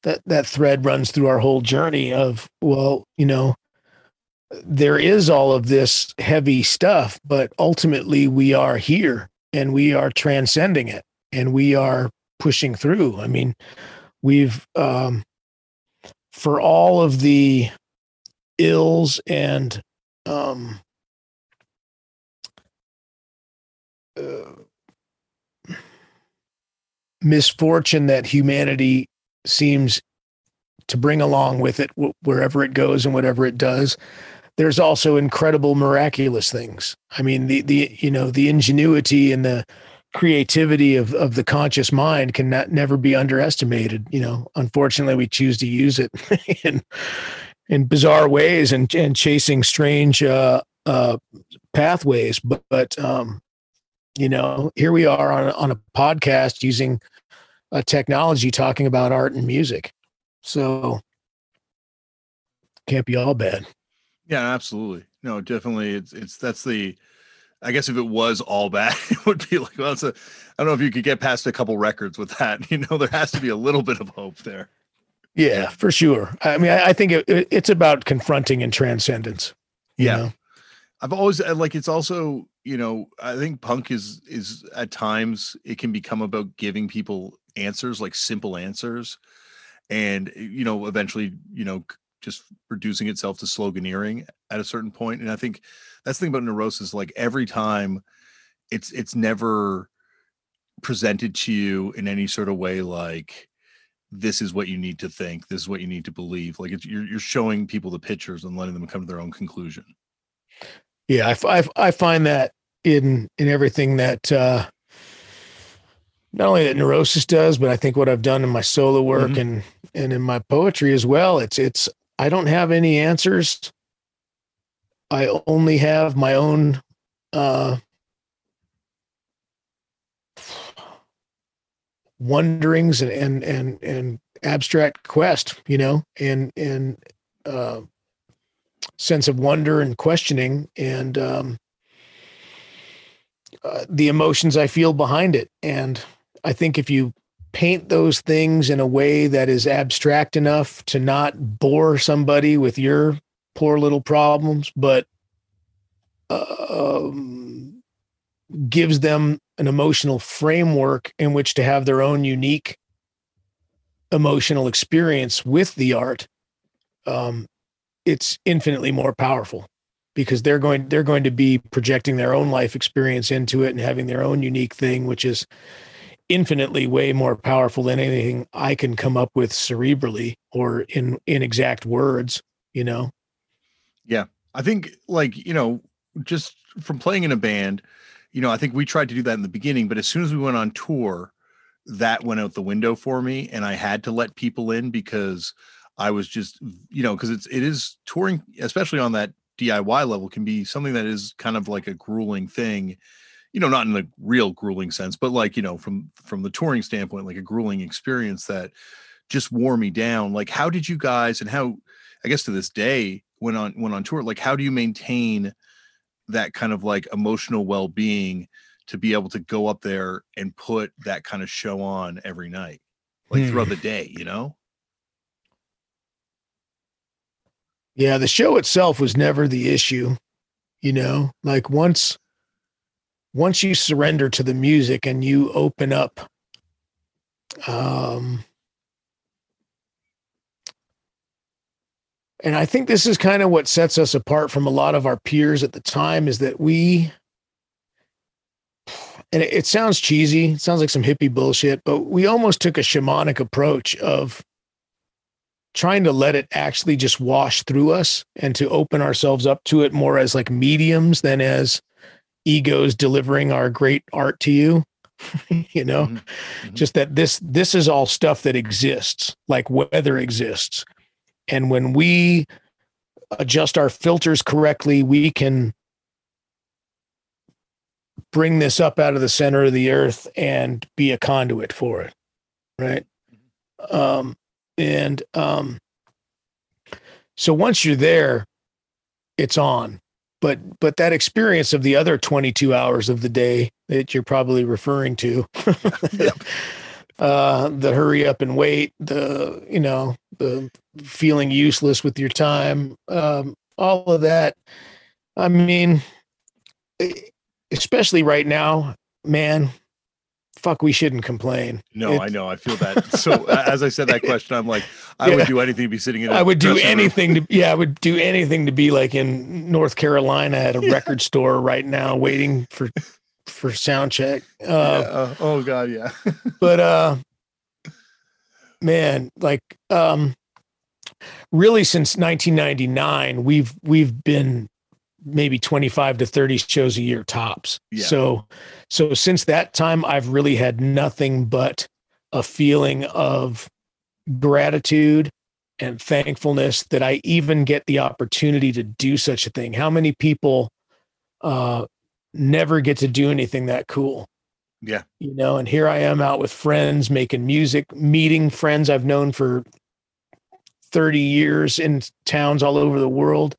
that that thread runs through our whole journey of well, you know, there is all of this heavy stuff, but ultimately we are here and we are transcending it and we are pushing through. I mean, we've um for all of the ills and um uh, misfortune that humanity seems to bring along with it wherever it goes and whatever it does there's also incredible miraculous things. I mean the the you know the ingenuity and the creativity of of the conscious mind can not, never be underestimated. You know unfortunately we choose to use it in in bizarre ways and and chasing strange uh uh pathways. But, but um You know, here we are on on a podcast using a technology talking about art and music. So can't be all bad. Yeah, absolutely. No, definitely. It's it's that's the. I guess if it was all bad, it would be like, well, it's a. I don't know if you could get past a couple records with that. You know, there has to be a little bit of hope there. Yeah, for sure. I mean, I, I think it, it, it's about confronting and transcendence. Yeah, know? I've always uh, like. It's also, you know, I think punk is is at times it can become about giving people answers, like simple answers, and you know, eventually, you know, just reducing itself to sloganeering at a certain point. And I think that's the thing about neurosis. Like every time, it's it's never presented to you in any sort of way like this is what you need to think this is what you need to believe like you're, you're showing people the pictures and letting them come to their own conclusion yeah I, I, I find that in in everything that uh not only that neurosis does but i think what i've done in my solo work mm-hmm. and and in my poetry as well it's it's I don't have any answers. I only have my own uh, wonderings and, and and and abstract quest, you know, and and uh, sense of wonder and questioning and um, uh, the emotions I feel behind it. And I think if you paint those things in a way that is abstract enough to not bore somebody with your poor little problems, but um, gives them an emotional framework in which to have their own unique emotional experience with the art. Um, it's infinitely more powerful because they're going they're going to be projecting their own life experience into it and having their own unique thing, which is infinitely way more powerful than anything I can come up with cerebrally or in in exact words, you know. Yeah. I think like, you know, just from playing in a band, you know, I think we tried to do that in the beginning, but as soon as we went on tour, that went out the window for me and I had to let people in because I was just, you know, because it's it is touring, especially on that DIY level, can be something that is kind of like a grueling thing you know, not in the real grueling sense, but like, you know, from from the touring standpoint, like a grueling experience that just wore me down. Like, how did you guys and how I guess to this day when on when on tour, like how do you maintain that kind of like emotional well-being to be able to go up there and put that kind of show on every night, like hmm. throughout the day, you know? Yeah, the show itself was never the issue, you know, like once once you surrender to the music and you open up um and i think this is kind of what sets us apart from a lot of our peers at the time is that we and it, it sounds cheesy it sounds like some hippie bullshit but we almost took a shamanic approach of trying to let it actually just wash through us and to open ourselves up to it more as like mediums than as egos delivering our great art to you you know mm-hmm. Mm-hmm. just that this this is all stuff that exists like weather exists and when we adjust our filters correctly we can bring this up out of the center of the earth and be a conduit for it right mm-hmm. um and um so once you're there it's on but but that experience of the other 22 hours of the day that you're probably referring to uh the hurry up and wait the you know the feeling useless with your time um all of that i mean especially right now man fuck, we shouldn't complain. No, I know. I feel that. So as I said that question, I'm like, I yeah, would do anything to be sitting in. I would do anything room. to. Yeah, I would do anything to be like in North Carolina at a yeah. record store right now, waiting for for sound check. Uh, yeah. uh, oh God, yeah. but uh, man, like um, really since 1999, we've we've been maybe 25 to 30 shows a year tops. Yeah. So so since that time I've really had nothing but a feeling of gratitude and thankfulness that I even get the opportunity to do such a thing. How many people uh never get to do anything that cool. Yeah. You know, and here I am out with friends making music, meeting friends I've known for 30 years in towns all over the world,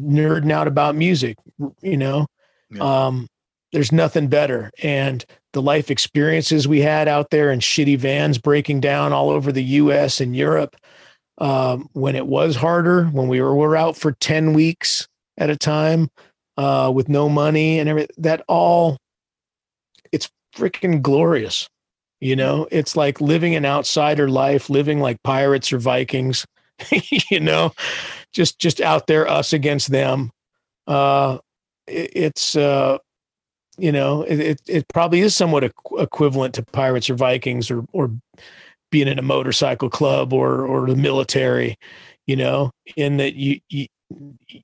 nerding out about music, you know. Yeah. Um, there's nothing better. And the life experiences we had out there in shitty vans breaking down all over the US and Europe. Um, when it was harder, when we were, were out for 10 weeks at a time, uh, with no money and everything, that all it's freaking glorious. You know, it's like living an outsider life, living like pirates or Vikings, you know, just just out there, us against them. Uh, it, it's uh, you know, it, it, it probably is somewhat equ- equivalent to pirates or Vikings or or being in a motorcycle club or or the military, you know, in that you, you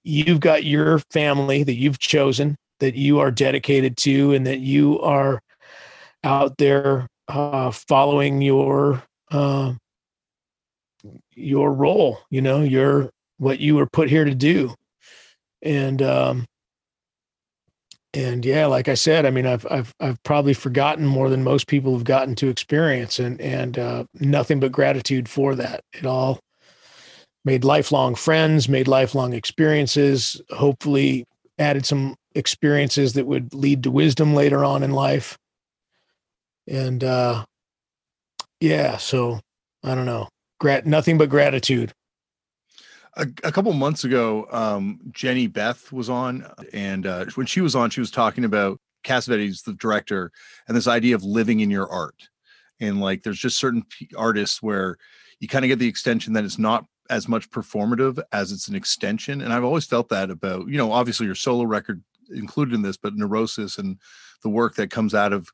you've got your family that you've chosen that you are dedicated to and that you are out there uh, following your uh, your role you know your what you were put here to do. And um and yeah like i said i mean i've i've i've probably forgotten more than most people have gotten to experience and and uh, nothing but gratitude for that it all made lifelong friends, made lifelong experiences, hopefully added some experiences that would lead to wisdom later on in life. And uh yeah, so I don't know. Grat nothing but gratitude. A, a couple months ago, um, Jehnny Beth was on, and uh, when she was on, she was talking about Cassavetes, the director, and this idea of living in your art. And like, there's just certain artists where you kind of get the extension that it's not as much performative as it's an extension. And I've always felt that about, you know, obviously your solo record included in this, but neurosis and the work that comes out of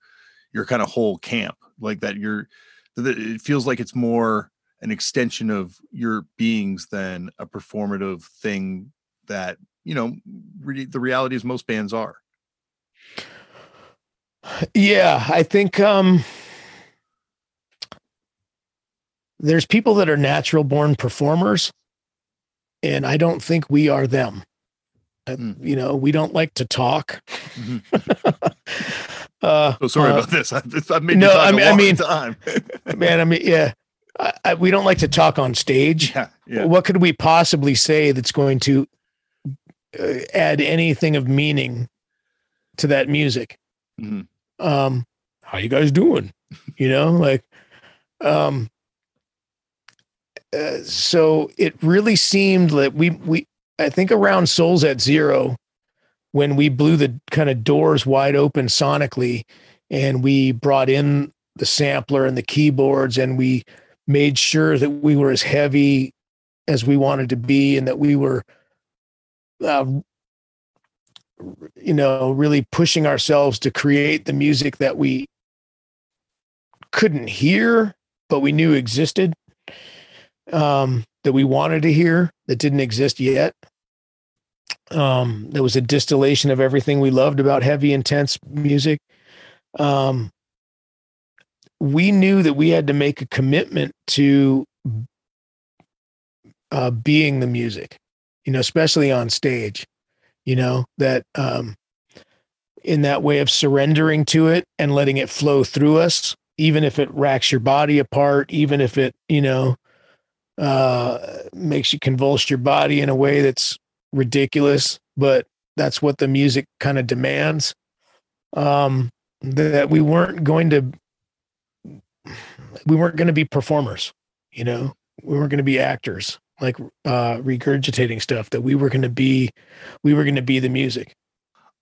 your kind of whole camp, like that you're it feels like it's more an extension of your beings than a performative thing that, you know, re- the reality is most bands are. Yeah, I think um there's people that are natural born performers and i don't think we are them mm. you know we don't like to talk mm-hmm. uh, oh, sorry uh, about this i, I made no i mean, I mean time. man i mean yeah I, I, we don't like to talk on stage yeah, yeah. what could we possibly say that's going to uh, add anything of meaning to that music mm-hmm. um how you guys doing you know like um uh, so it really seemed that we we I think around Souls at Zero when we blew the kind of doors wide open sonically and we brought in the sampler and the keyboards and we made sure that we were as heavy as we wanted to be and that we were uh, you know really pushing ourselves to create the music that we couldn't hear but we knew existed um, that we wanted to hear that didn't exist yet. Um, there was a distillation of everything we loved about heavy, intense music. Um, we knew that we had to make a commitment to uh, being the music, you know, especially on stage, you know, that um, in that way of surrendering to it and letting it flow through us, even if it racks your body apart, even if it, you know, uh, makes you convulse your body in a way that's ridiculous, but that's what the music kind of demands. Um, that we weren't going to, we weren't going to be performers, you know, we weren't going to be actors like uh, regurgitating stuff. That we were going to be, we were going to be the music.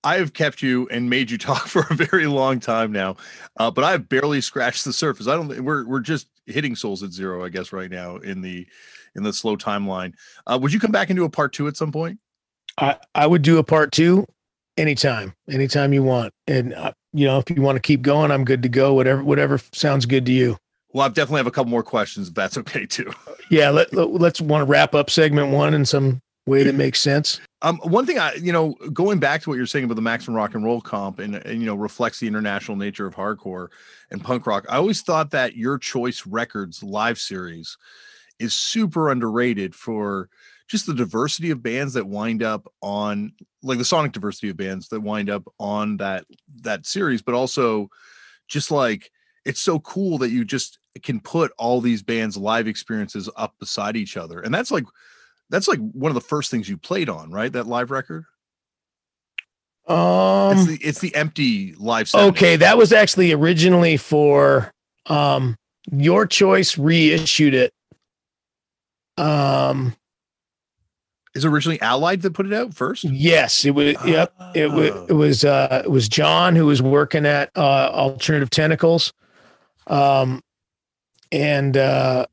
I have kept you and made you talk for a very long time now, uh, but I've barely scratched the surface. I don't. We're we're just hitting souls at zero, I guess, right now in the in the slow timeline. Uh, would you come back and do a part two at some point? I I would do a part two anytime, anytime you want, and uh, you know if you want to keep going, I'm good to go. Whatever whatever sounds good to you. Well, I definitely have a couple more questions if that's okay too. Yeah, let, let us want to wrap up segment one in some way that makes sense. Um, one thing I, you know, going back to what you're saying about the Maximum Rock and Roll comp and, and, you know, reflects the international nature of hardcore and punk rock. I always thought that Your Choice Records live series is super underrated for just the diversity of bands that wind up on like the sonic diversity of bands that wind up on that that series but also just like it's so cool that you just can put all these bands live experiences up beside each other and that's like that's like one of the first things you played on right? That live record? Um, it's the it's the empty live set okay, that was actually originally for um your choice reissued it. Um is originally allied that put it out first yes, it was yep. It was Oh. it was uh it was John who was working at uh Alternative Tentacles. Um and uh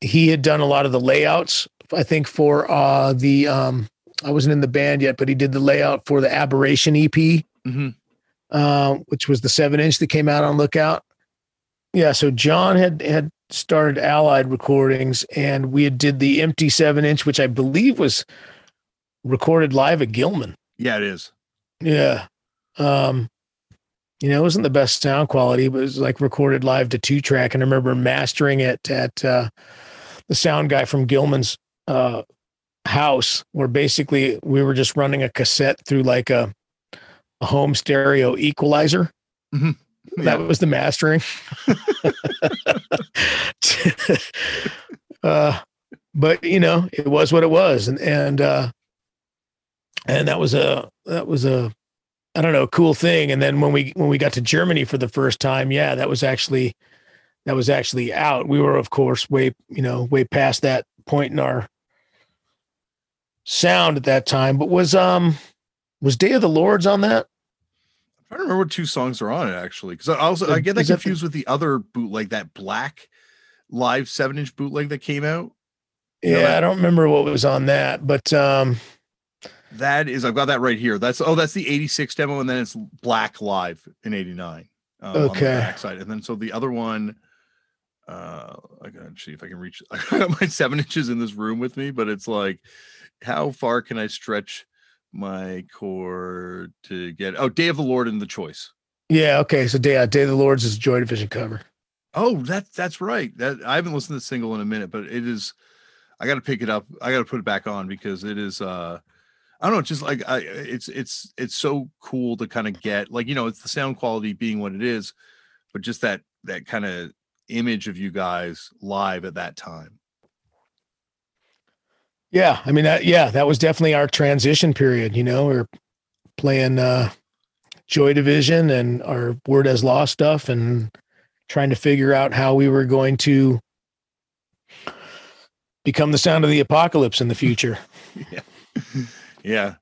he had done a lot of the layouts, I think, for uh the um I wasn't in the band yet, but he did the layout for the Aberration EP. Mhm. uh, which was the seven inch that came out on Lookout. Yeah, so John had had started Allied Recordings, and we had did the empty seven inch, which I believe was recorded live at Gilman. yeah it is Yeah, um, you know, it wasn't the best sound quality, but it was like recorded live to two track, and I remember mastering it at uh, the sound guy from Gilman's uh, house, where basically we were just running a cassette through like a a home stereo equalizer. Mhm. That was the mastering. uh, but you know, it was what it was, and and uh, and that was a that was a I don't know cool thing. And then when we when we got to Germany for the first time, yeah, that was actually that was actually out. We were of course way you know way past that point in our sound at that time. But was um was Day of the Lords on that? I don't remember what two songs are on it actually, because I also I get that confused with the other bootleg, that black live seven inch bootleg that came out. Yeah, that- I don't remember what was on that, but um That is, I've got that right here. That's oh, that's the '86 demo, and then it's black live in '89. Um, on the Okay. backside, and then so the other one, uh, I gotta see if I can reach. I got my seven inches in this room with me, but it's like, how far can I stretch my core to get? Oh, Day of the Lord and the Choice. yeah, okay. So Day, uh, Day of the Lords is a Joy Division cover. Oh, that that's right. That I haven't listened to the single in a minute, but it is. I got to pick it up. I got to put it back on because it is. uh I don't know. Just like I, it's it's it's so cool to kind of get like you know it's the sound quality being what it is, but just that that kind of image of you guys live at that time. Yeah, I mean that yeah, that was definitely our transition period, you know. We are playing uh Joy Division and our Word as Law stuff and trying to figure out how we were going to become the sound of the apocalypse in the future. yeah, yeah.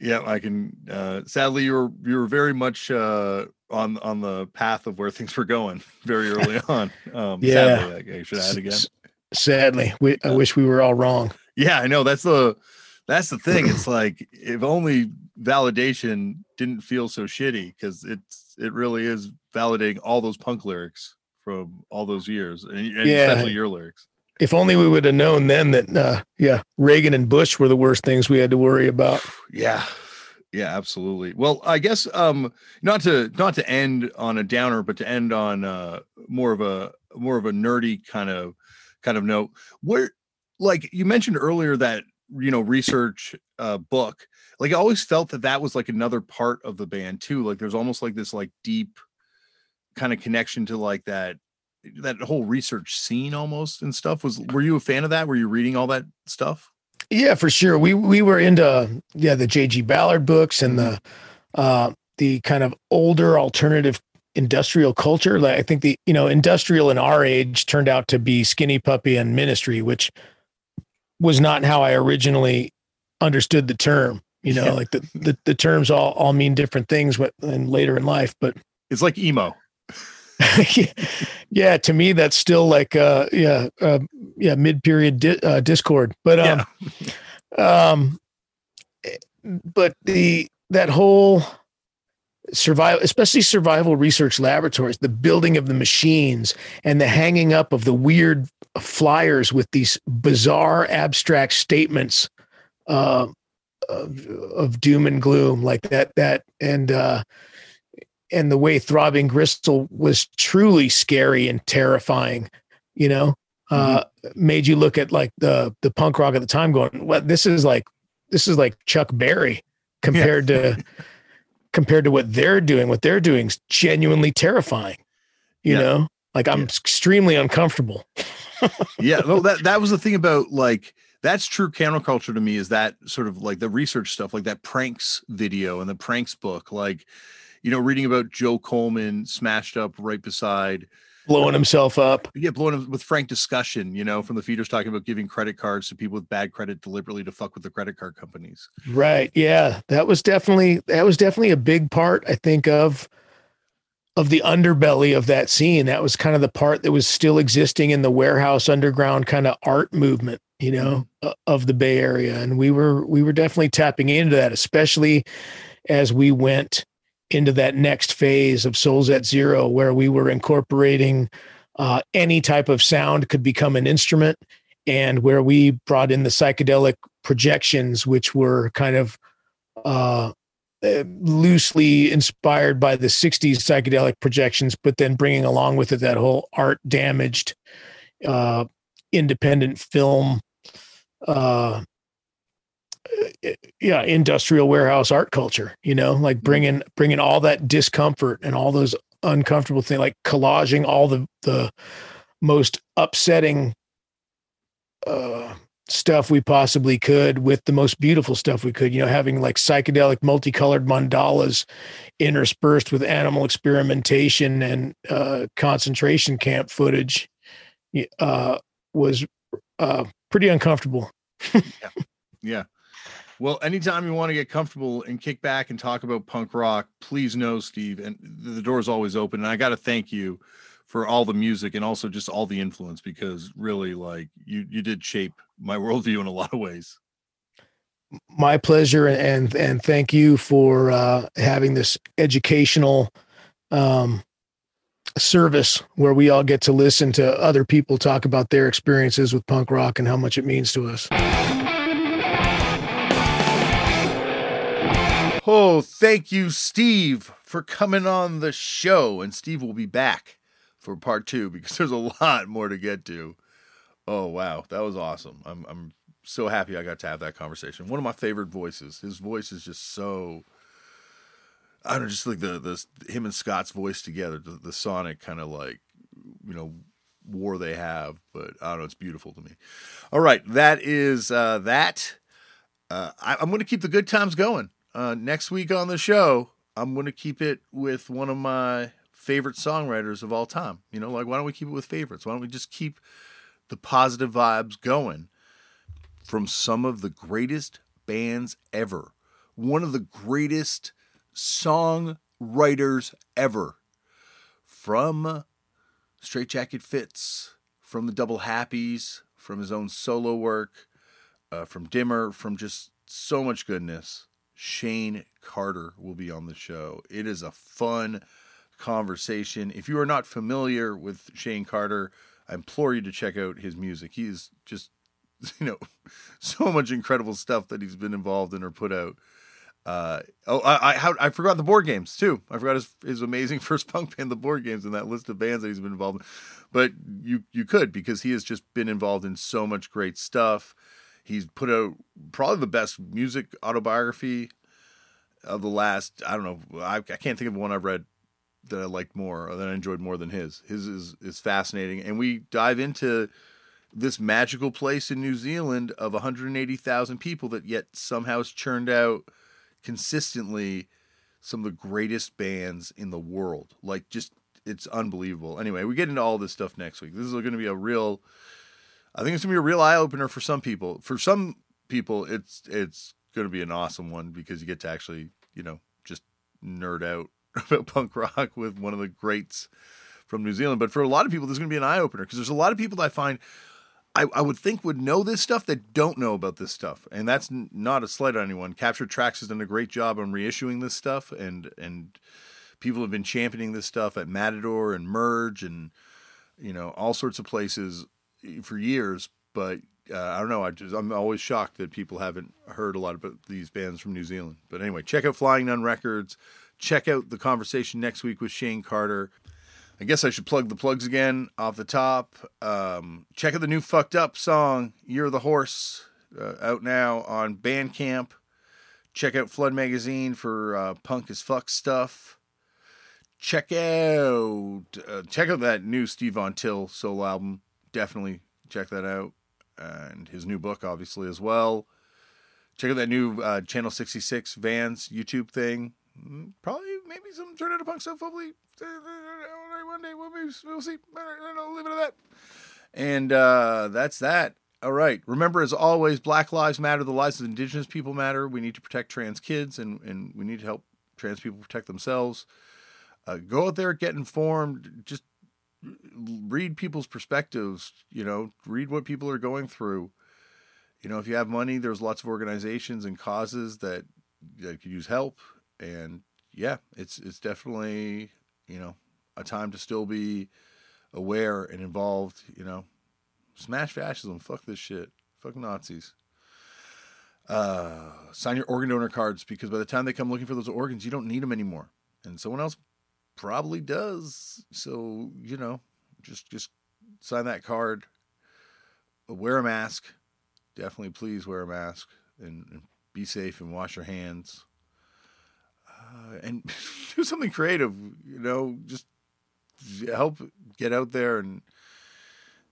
yeah. I can. uh Sadly, you were you were very much uh on on the path of where things were going very early on. Um, Yeah. sadly, I, should add again. Sadly, we, I wish we were all wrong. Yeah, I know. That's the that's the thing. It's like if only validation didn't feel so shitty because it's it really is validating all those punk lyrics from all those years and, and Yeah. especially your lyrics. If only we would have known then that uh yeah, Reagan and Bush were the worst things we had to worry about. Yeah. Yeah, absolutely. Well, I guess um not to not to end on a downer, but to end on uh more of a more of a nerdy kind of kind of note. Where like you mentioned earlier that you know RE/Search uh book. Like I always felt that that was like another part of the band too. Like there's almost like this like deep kind of connection to like that that whole RE/Search scene almost and stuff was were you a fan of that were you reading all that stuff Yeah, for sure. We we were into yeah the J.G. Ballard books and the uh the kind of older alternative industrial culture. Like I think the you know industrial in our age turned out to be Skinny Puppy and Ministry, which was not how I originally understood the term. You know, Yeah. like the, the the terms all all mean different things and later in life, but it's like emo yeah, to me that's still like uh yeah uh, yeah mid period di- uh, Dischord, but um um eh, but the that whole survival especially survival research laboratories the building of the machines and the hanging up of the weird flyers with these bizarre abstract statements uh, of, of doom and gloom like that that and uh and the way throbbing gristle was truly scary and terrifying you know uh, made you look at like the the punk rock at the time, going, "What this is like? This is like Chuck Berry compared to compared to what they're doing. What they're doing is genuinely terrifying. You Yeah. know, like I'm Yeah. extremely uncomfortable. yeah, well, that that was the thing about like that's true counterculture to me is that sort of like the RE/Search stuff, like that pranks video and the pranks book, like you know, reading about Joe Coleman smashed up right beside blowing himself up. yeah, blowing up with frank discussion, you know, from the Feederz talking about giving credit cards to people with bad credit deliberately to fuck with the credit card companies. Right. Yeah. That was definitely that was definitely a big part, I think, of of the underbelly of that scene. That was kind of the part that was still existing in the warehouse underground kind of art movement, you know, mm-hmm. o- of the Bay Area. And we were we were definitely tapping into that, especially as we went into that next phase of Souls at Zero, where we were incorporating uh, any type of sound could become an instrument, and where we brought in the psychedelic projections, which were kind of uh, loosely inspired by the 60s psychedelic projections, but then bringing along with it that whole art damaged uh, independent film. Uh, yeah industrial warehouse art culture you know like bringing bringing all that discomfort and all those uncomfortable things like collaging all the the most upsetting uh stuff we possibly could with the most beautiful stuff we could you know having like psychedelic multicolored mandalas interspersed with animal experimentation and uh concentration camp footage uh was uh pretty uncomfortable. Yeah. Well, anytime you want to get comfortable and kick back and talk about punk rock, please know, Steve, and the door is always open. And I got to thank you for all the music and also just all the influence because really, like, you you did shape my worldview in a lot of ways. my pleasure and and thank you for uh, having this educational um, service where we all get to listen to other people talk about their experiences with punk rock and how much it means to us. Oh, thank you, Steve, for coming on the show. And Steve will be back for part two because there's a lot more to get to. Oh wow, that was awesome. I'm I'm so happy I got to have that conversation. One of my favorite voices. His voice is just so I don't know, just like the the him and Scott's voice together, the, the sonic kind of like you know war they have, but I don't know, it's beautiful to me. All right, that is uh that. Uh, I, I'm going to keep the good times going. Uh, next week on the show, I'm going to keep it with one of my favorite songwriters of all time. You know, like why don't we keep it with favorites? Why don't we just keep the positive vibes going from some of the greatest bands ever? One of the greatest songwriters ever. From Straitjacket Fits, from the Double Happys, from his own solo work, uh, from Dimmer, from just so much goodness. Shayne Carter will be on the show. It is a fun conversation. If you are not familiar with Shayne Carter, I implore you to check out his music. He is just, you know, so much incredible stuff that he's been involved in or put out. Uh, oh, I, I I forgot the Bored Games too. I forgot his his amazing first punk band, the Bored Games, and that list of bands that he's been involved in. But you you could because he has just been involved in so much great stuff. He's put out probably the best music autobiography of the last. I don't know. I, I can't think of one I've read that I liked more or that I enjoyed more than his. His is is fascinating, and we dive into this magical place in New Zealand of 180,000 people that yet somehow has churned out consistently some of the greatest bands in the world. Like just it's unbelievable. Anyway, we get into all this stuff next week. This is going to be a real I think it's to be a real eye opener for some people. For some people it's it's to be an awesome one because you get to actually, you know, just nerd out about punk rock with one of the greats from New Zealand. But for a lot of people, going to be an eye opener because there's a lot of people that I find I, I would think would know this stuff that don't know about this stuff, and that's n- not a slight on anyone. Captured Tracks has done a great job on reissuing this stuff, and and people have been championing this stuff at Matador and Merge, and you know all sorts of places for years. But uh, I don't know. I just I'm always shocked that people haven't heard a lot about these bands from New Zealand. But anyway, check out Flying Nun Records. Check out the conversation next week with Shayne Carter. I guess I should plug the plugs again off the top. Um, check out the new Fucked Up song, You're the Horse, uh, out now on Bandcamp. Check out Flood Magazine for uh, punk as fuck stuff. Check out uh, check out that new Steve Von Till solo album. Definitely check that out, and his new book, obviously as well. Check out that new uh, Channel 66 Vans YouTube thing. Mm, Probably, maybe some Turned Out a Punk stuff. Hopefully, uh, one day we'll, we'll see. I'll leave it at that. And uh, that's that. All right. Remember, as always, Black Lives Matter. The lives of Indigenous people matter. We need to protect trans kids, and, and we need to help trans people protect themselves. Uh, go out there, get informed. Just read people's perspectives. You know, read what people are going through. You know, if you have money, there's lots of organizations and causes that that could use help. And yeah, it's it's definitely you know a time to still be aware and involved. You know, smash fascism. Fuck this shit. Fuck Nazis. Uh, sign your organ donor cards because by the time they come looking for those organs, you don't need them anymore, and someone else probably does. So you know, just just sign that card. Wear a mask. Definitely, please wear a mask and, and be safe and wash your hands. Uh, and do something creative. You know, just help get out there and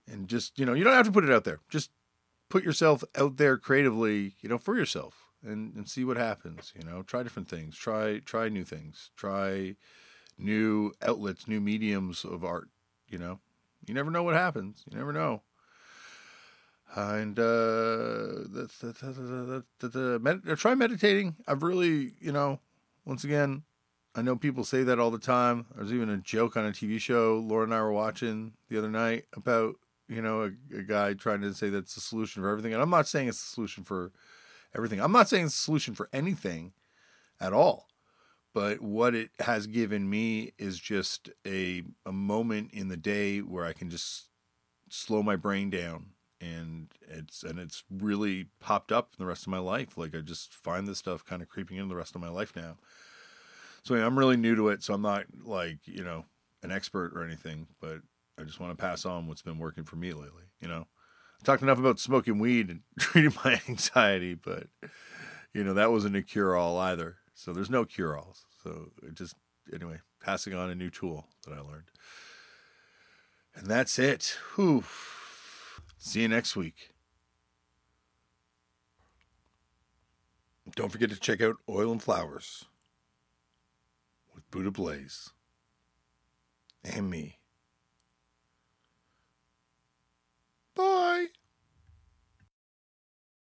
and just you know you don't have to put it out there. Just put yourself out there creatively. You know, for yourself and and see what happens. You know, try different things. Try try new things. Try new outlets, new mediums of art. You know, you never know what happens. You never know. Uh, and uh, that's, that's, that's, med- try meditating. I've really, you know, once again, I know people say that all the time. There's even a joke on a TV show Laura and I were watching the other night about, you know, a, a guy trying to say that's the solution for everything. And I'm not saying it's the solution for everything. I'm not saying it's the solution for anything at all. But what it has given me is just a a moment in the day where I can just slow my brain down and it's and it's really popped up in the rest of my life. Like I just find this stuff kind of creeping into the rest of my life now. So I'm really new to it, so I'm not like, you know, an expert or anything, but I just want to pass on what's been working for me lately, you know. I talked enough about smoking weed and treating my anxiety, but you know, that wasn't a cure all either. So there's no cure alls. So it just anyway, passing on a new tool that I learned. And that's it. Whew. See you next week. Don't forget to check out Oil and Flowers with Buddha Blaze and me. Bye.